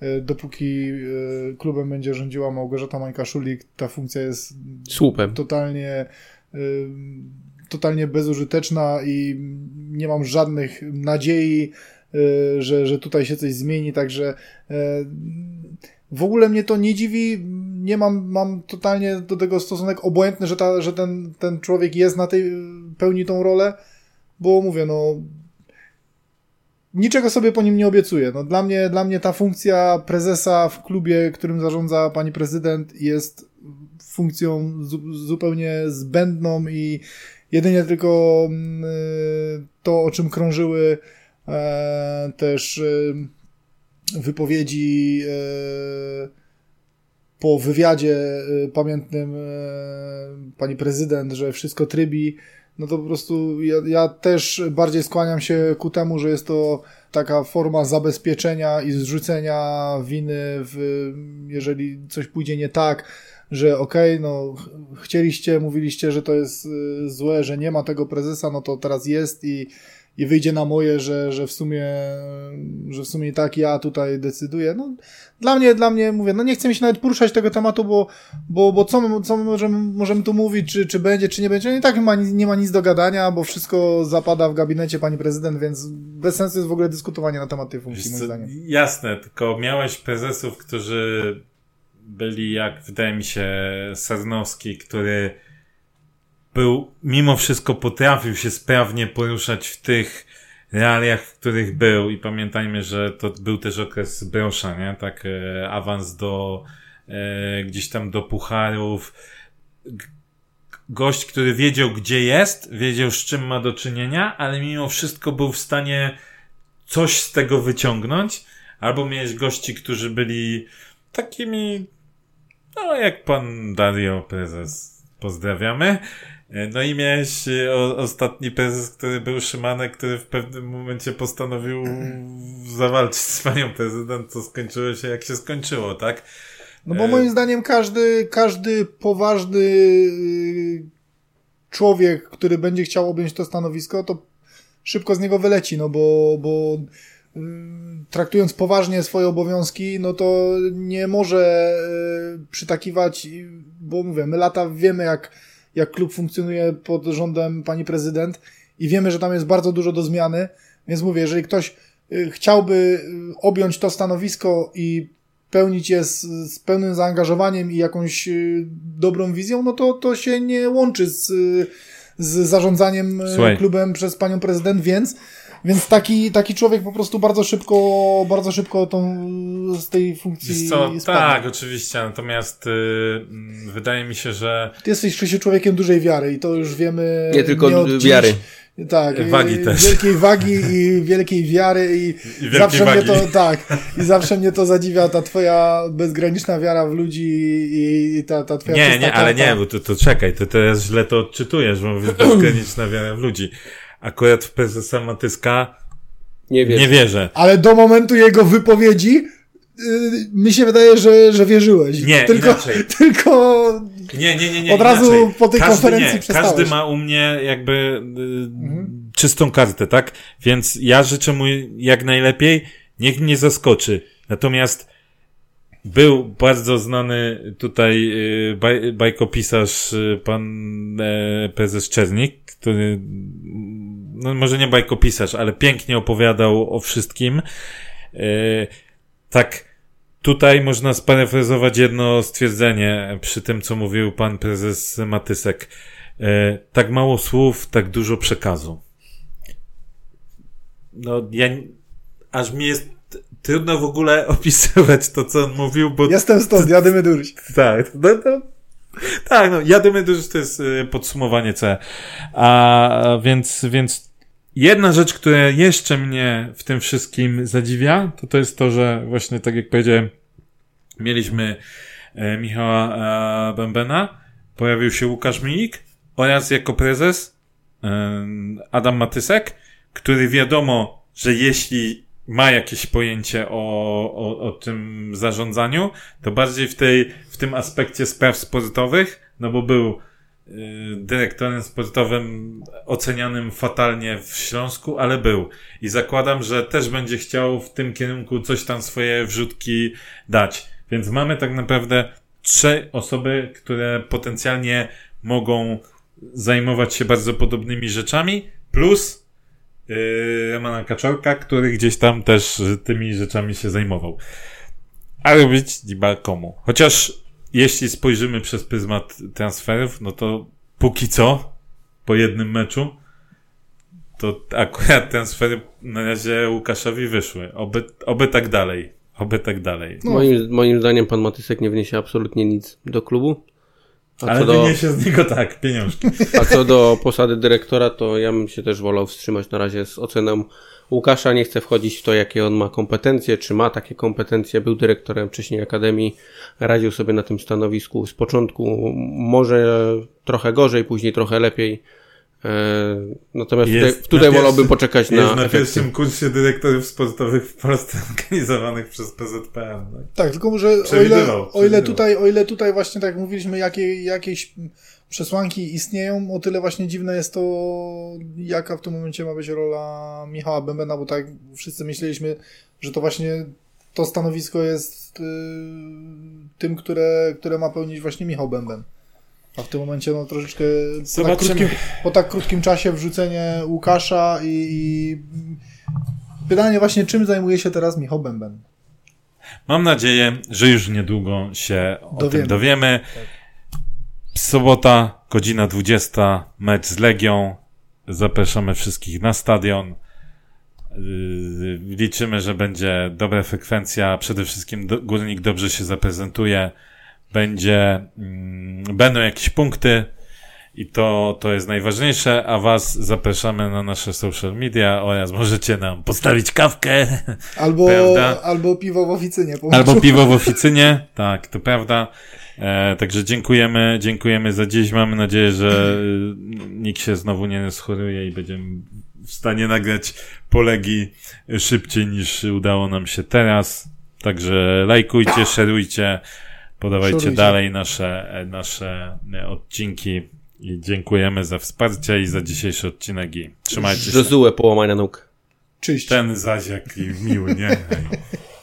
E, Dopóki e, klubem będzie rządziła Małgorzata Mańka-Szulik, ta funkcja jest Słupem. totalnie, e, totalnie bezużyteczna i nie mam żadnych nadziei, e, że, że tutaj się coś zmieni, także e, w ogóle mnie to nie dziwi, nie mam, mam totalnie do tego stosunek obojętny, że, ta, że ten, ten człowiek jest na tej, pełni tą rolę, bo mówię, no niczego sobie po nim nie obiecuję. No, dla, mnie, dla mnie ta funkcja prezesa w klubie, którym zarządza pani prezydent jest funkcją zu, zupełnie zbędną i jedynie tylko mm, to, o czym krążyły e, też y, wypowiedzi e, po wywiadzie e, pamiętnym e, pani prezydent, że wszystko trybi, no to po prostu ja, ja też bardziej skłaniam się ku temu, że jest to taka forma zabezpieczenia i zrzucenia winy, w, jeżeli coś pójdzie nie tak, że okej, no ch- chcieliście, mówiliście, że to jest y, złe, że nie ma tego prezesa, no to teraz jest i, i wyjdzie na moje, że, że w sumie że w sumie tak ja tutaj decyduję. No, dla mnie, dla mnie mówię, no nie chcę mi się nawet poruszać tego tematu, bo, bo, bo co, my, co my możemy, możemy tu mówić, czy, czy będzie, czy nie będzie. No i tak nie ma, nie ma nic do gadania, bo wszystko zapada w gabinecie pani prezydent, więc bez sensu jest w ogóle dyskutowanie na temat tej funkcji, moim zdaniem. jasne, tylko miałeś prezesów, którzy byli, jak wydaje mi się, Sarnowski, który był, mimo wszystko potrafił się sprawnie poruszać w tych realiach, w których był i pamiętajmy, że to był też okres Brosza, nie? Tak, e, awans do e, gdzieś tam do pucharów. Gość, który wiedział, gdzie jest, wiedział, z czym ma do czynienia, ale mimo wszystko był w stanie coś z tego wyciągnąć, albo miałeś gości, którzy byli takimi, no jak pan Dario prezes, pozdrawiamy. E, No i miałeś e, o, ostatni prezes, który był Szymanek, który w pewnym momencie postanowił zawalczyć z panią prezydent, co skończyło się jak się skończyło, tak? No bo E, moim zdaniem każdy, każdy poważny y, człowiek, który będzie chciał objąć to stanowisko, to szybko z niego wyleci, no bo, bo y, traktując poważnie swoje obowiązki, no to nie może y, przytakiwać, bo mówię, my lata wiemy jak, jak klub funkcjonuje pod rządem pani prezydent i wiemy, że tam jest bardzo dużo do zmiany, więc mówię, jeżeli ktoś y, chciałby y, objąć to stanowisko i pełnić je z, z pełnym zaangażowaniem i jakąś y, dobrą wizją, no to to się nie łączy z, z zarządzaniem Słuchaj. klubem przez panią prezydent, więc Więc taki, taki człowiek po prostu bardzo szybko, bardzo szybko tą, z tej funkcji Wiesz co, spadnie. tak, oczywiście, natomiast y, mm, wydaje mi się, że Ty jesteś Krzysiu człowiekiem dużej wiary i to już wiemy. Nie tylko od dziś. wiary. Tak, Wagi i- też. wielkiej wagi i wielkiej wiary i, wielkiej zawsze wagi. mnie to tak, i zawsze mnie to zadziwia ta twoja bezgraniczna wiara w ludzi i, i ta, ta twoja Nie, nie, ale nie, bo to, to czekaj, to teraz źle to odczytujesz, bo mówisz bezgraniczna wiara w ludzi. Akurat w prezesa Matyska Nie wiesz. nie wierzę. Ale do momentu jego wypowiedzi yy, mi się wydaje, że, że wierzyłeś. Nie, tylko, inaczej. tylko Nie, nie, nie, nie. Od razu inaczej. po tej każdy, konferencji nie, przestałeś. Każdy ma u mnie jakby y, Mhm. czystą kartę, tak? Więc ja życzę mu jak najlepiej. Niech mnie zaskoczy. Natomiast był bardzo znany tutaj y, baj, bajkopisarz y, pan e, prezes Czernik, który no może nie bajkopisarz, ale pięknie opowiadał o wszystkim. E, tak Tutaj można sparafrazować jedno stwierdzenie przy tym, co mówił pan prezes Matysek. E, tak mało słów, tak dużo przekazu. No, ja, aż mi jest trudno w ogóle opisywać to, co on mówił, bo jestem stąd, jadymy durś. tak, no to, tak, no, jadymy że to jest y, podsumowanie C. A więc, więc jedna rzecz, która jeszcze mnie w tym wszystkim zadziwia, to to jest to, że właśnie tak jak powiedziałem, mieliśmy e, Michała e, Bębena, pojawił się Łukasz Milik oraz jako prezes e, Adam Matysek, który wiadomo, że jeśli ma jakieś pojęcie o, o, o tym zarządzaniu, to bardziej w tej, w tym aspekcie spraw sportowych, no bo był y, dyrektorem sportowym ocenianym fatalnie w Śląsku, ale był. I zakładam, że też będzie chciał w tym kierunku coś tam swoje wrzutki dać. Więc mamy tak naprawdę trzy osoby, które potencjalnie mogą zajmować się bardzo podobnymi rzeczami, plus yy, Romana Kaczorka, który gdzieś tam też tymi rzeczami się zajmował. A robić niba komu. Chociaż jeśli spojrzymy przez pryzmat transferów, no to póki co, po jednym meczu, to akurat transfery na razie Łukaszowi wyszły. Oby, oby tak dalej. Oby tak dalej. No. Moim, moim zdaniem pan Matysek nie wniesie absolutnie nic do klubu. A Ale co, do, wyniesie z niego tak, pieniążki. a co do posady dyrektora, to ja bym się też wolał wstrzymać na razie z oceną Łukasza. Nie chcę wchodzić w to, jakie on ma kompetencje, czy ma takie kompetencje. Był dyrektorem wcześniej Akademii, radził sobie na tym stanowisku z początku. Może trochę gorzej, później trochę lepiej. E, Natomiast Jest tutaj, tutaj na wolałbym poczekać Jest na, na efekty. pierwszym kursie dyrektorów sportowych w Polsce organizowanych przez PZPN. Tak? Tak, tylko może o ile, o ile tutaj, o ile tutaj właśnie tak jak mówiliśmy, jakie, jakieś przesłanki istnieją, o tyle właśnie dziwne jest to, jaka w tym momencie ma być rola Michała Bębena, bo tak wszyscy myśleliśmy, że to właśnie to stanowisko jest y, tym, które, które ma pełnić właśnie Michał Bęben. A w tym momencie no troszeczkę po tak, krótkim, po tak krótkim czasie wrzucenie Łukasza i, i pytanie właśnie, czym zajmuje się teraz Michał Bęben? Mam nadzieję, że już niedługo się o Dowiemy. tym dowiemy. Sobota, godzina 20, mecz z Legią. Zapraszamy wszystkich na stadion. Yy, Liczymy, że będzie dobra frekwencja. Przede wszystkim Górnik dobrze się zaprezentuje. Będzie, mm, będą jakieś punkty i to, to jest najważniejsze, a was zapraszamy na nasze social media oraz możecie nam postawić kawkę Albo, Prawda? albo piwo w oficynie. Albo piwo w oficynie, tak, to prawda. E, także dziękujemy, dziękujemy za dziś. Mamy nadzieję, że y, nikt się znowu nie schoruje i będziemy w stanie nagrać polegi szybciej niż udało nam się teraz. Także lajkujcie, szerujcie, podawajcie Szorujcie. dalej nasze, e, nasze e, odcinki i dziękujemy za wsparcie i za dzisiejszy odcinek i trzymajcie się. Żezułę połamania nóg. Czyść. Ten zaś jaki miły, nie?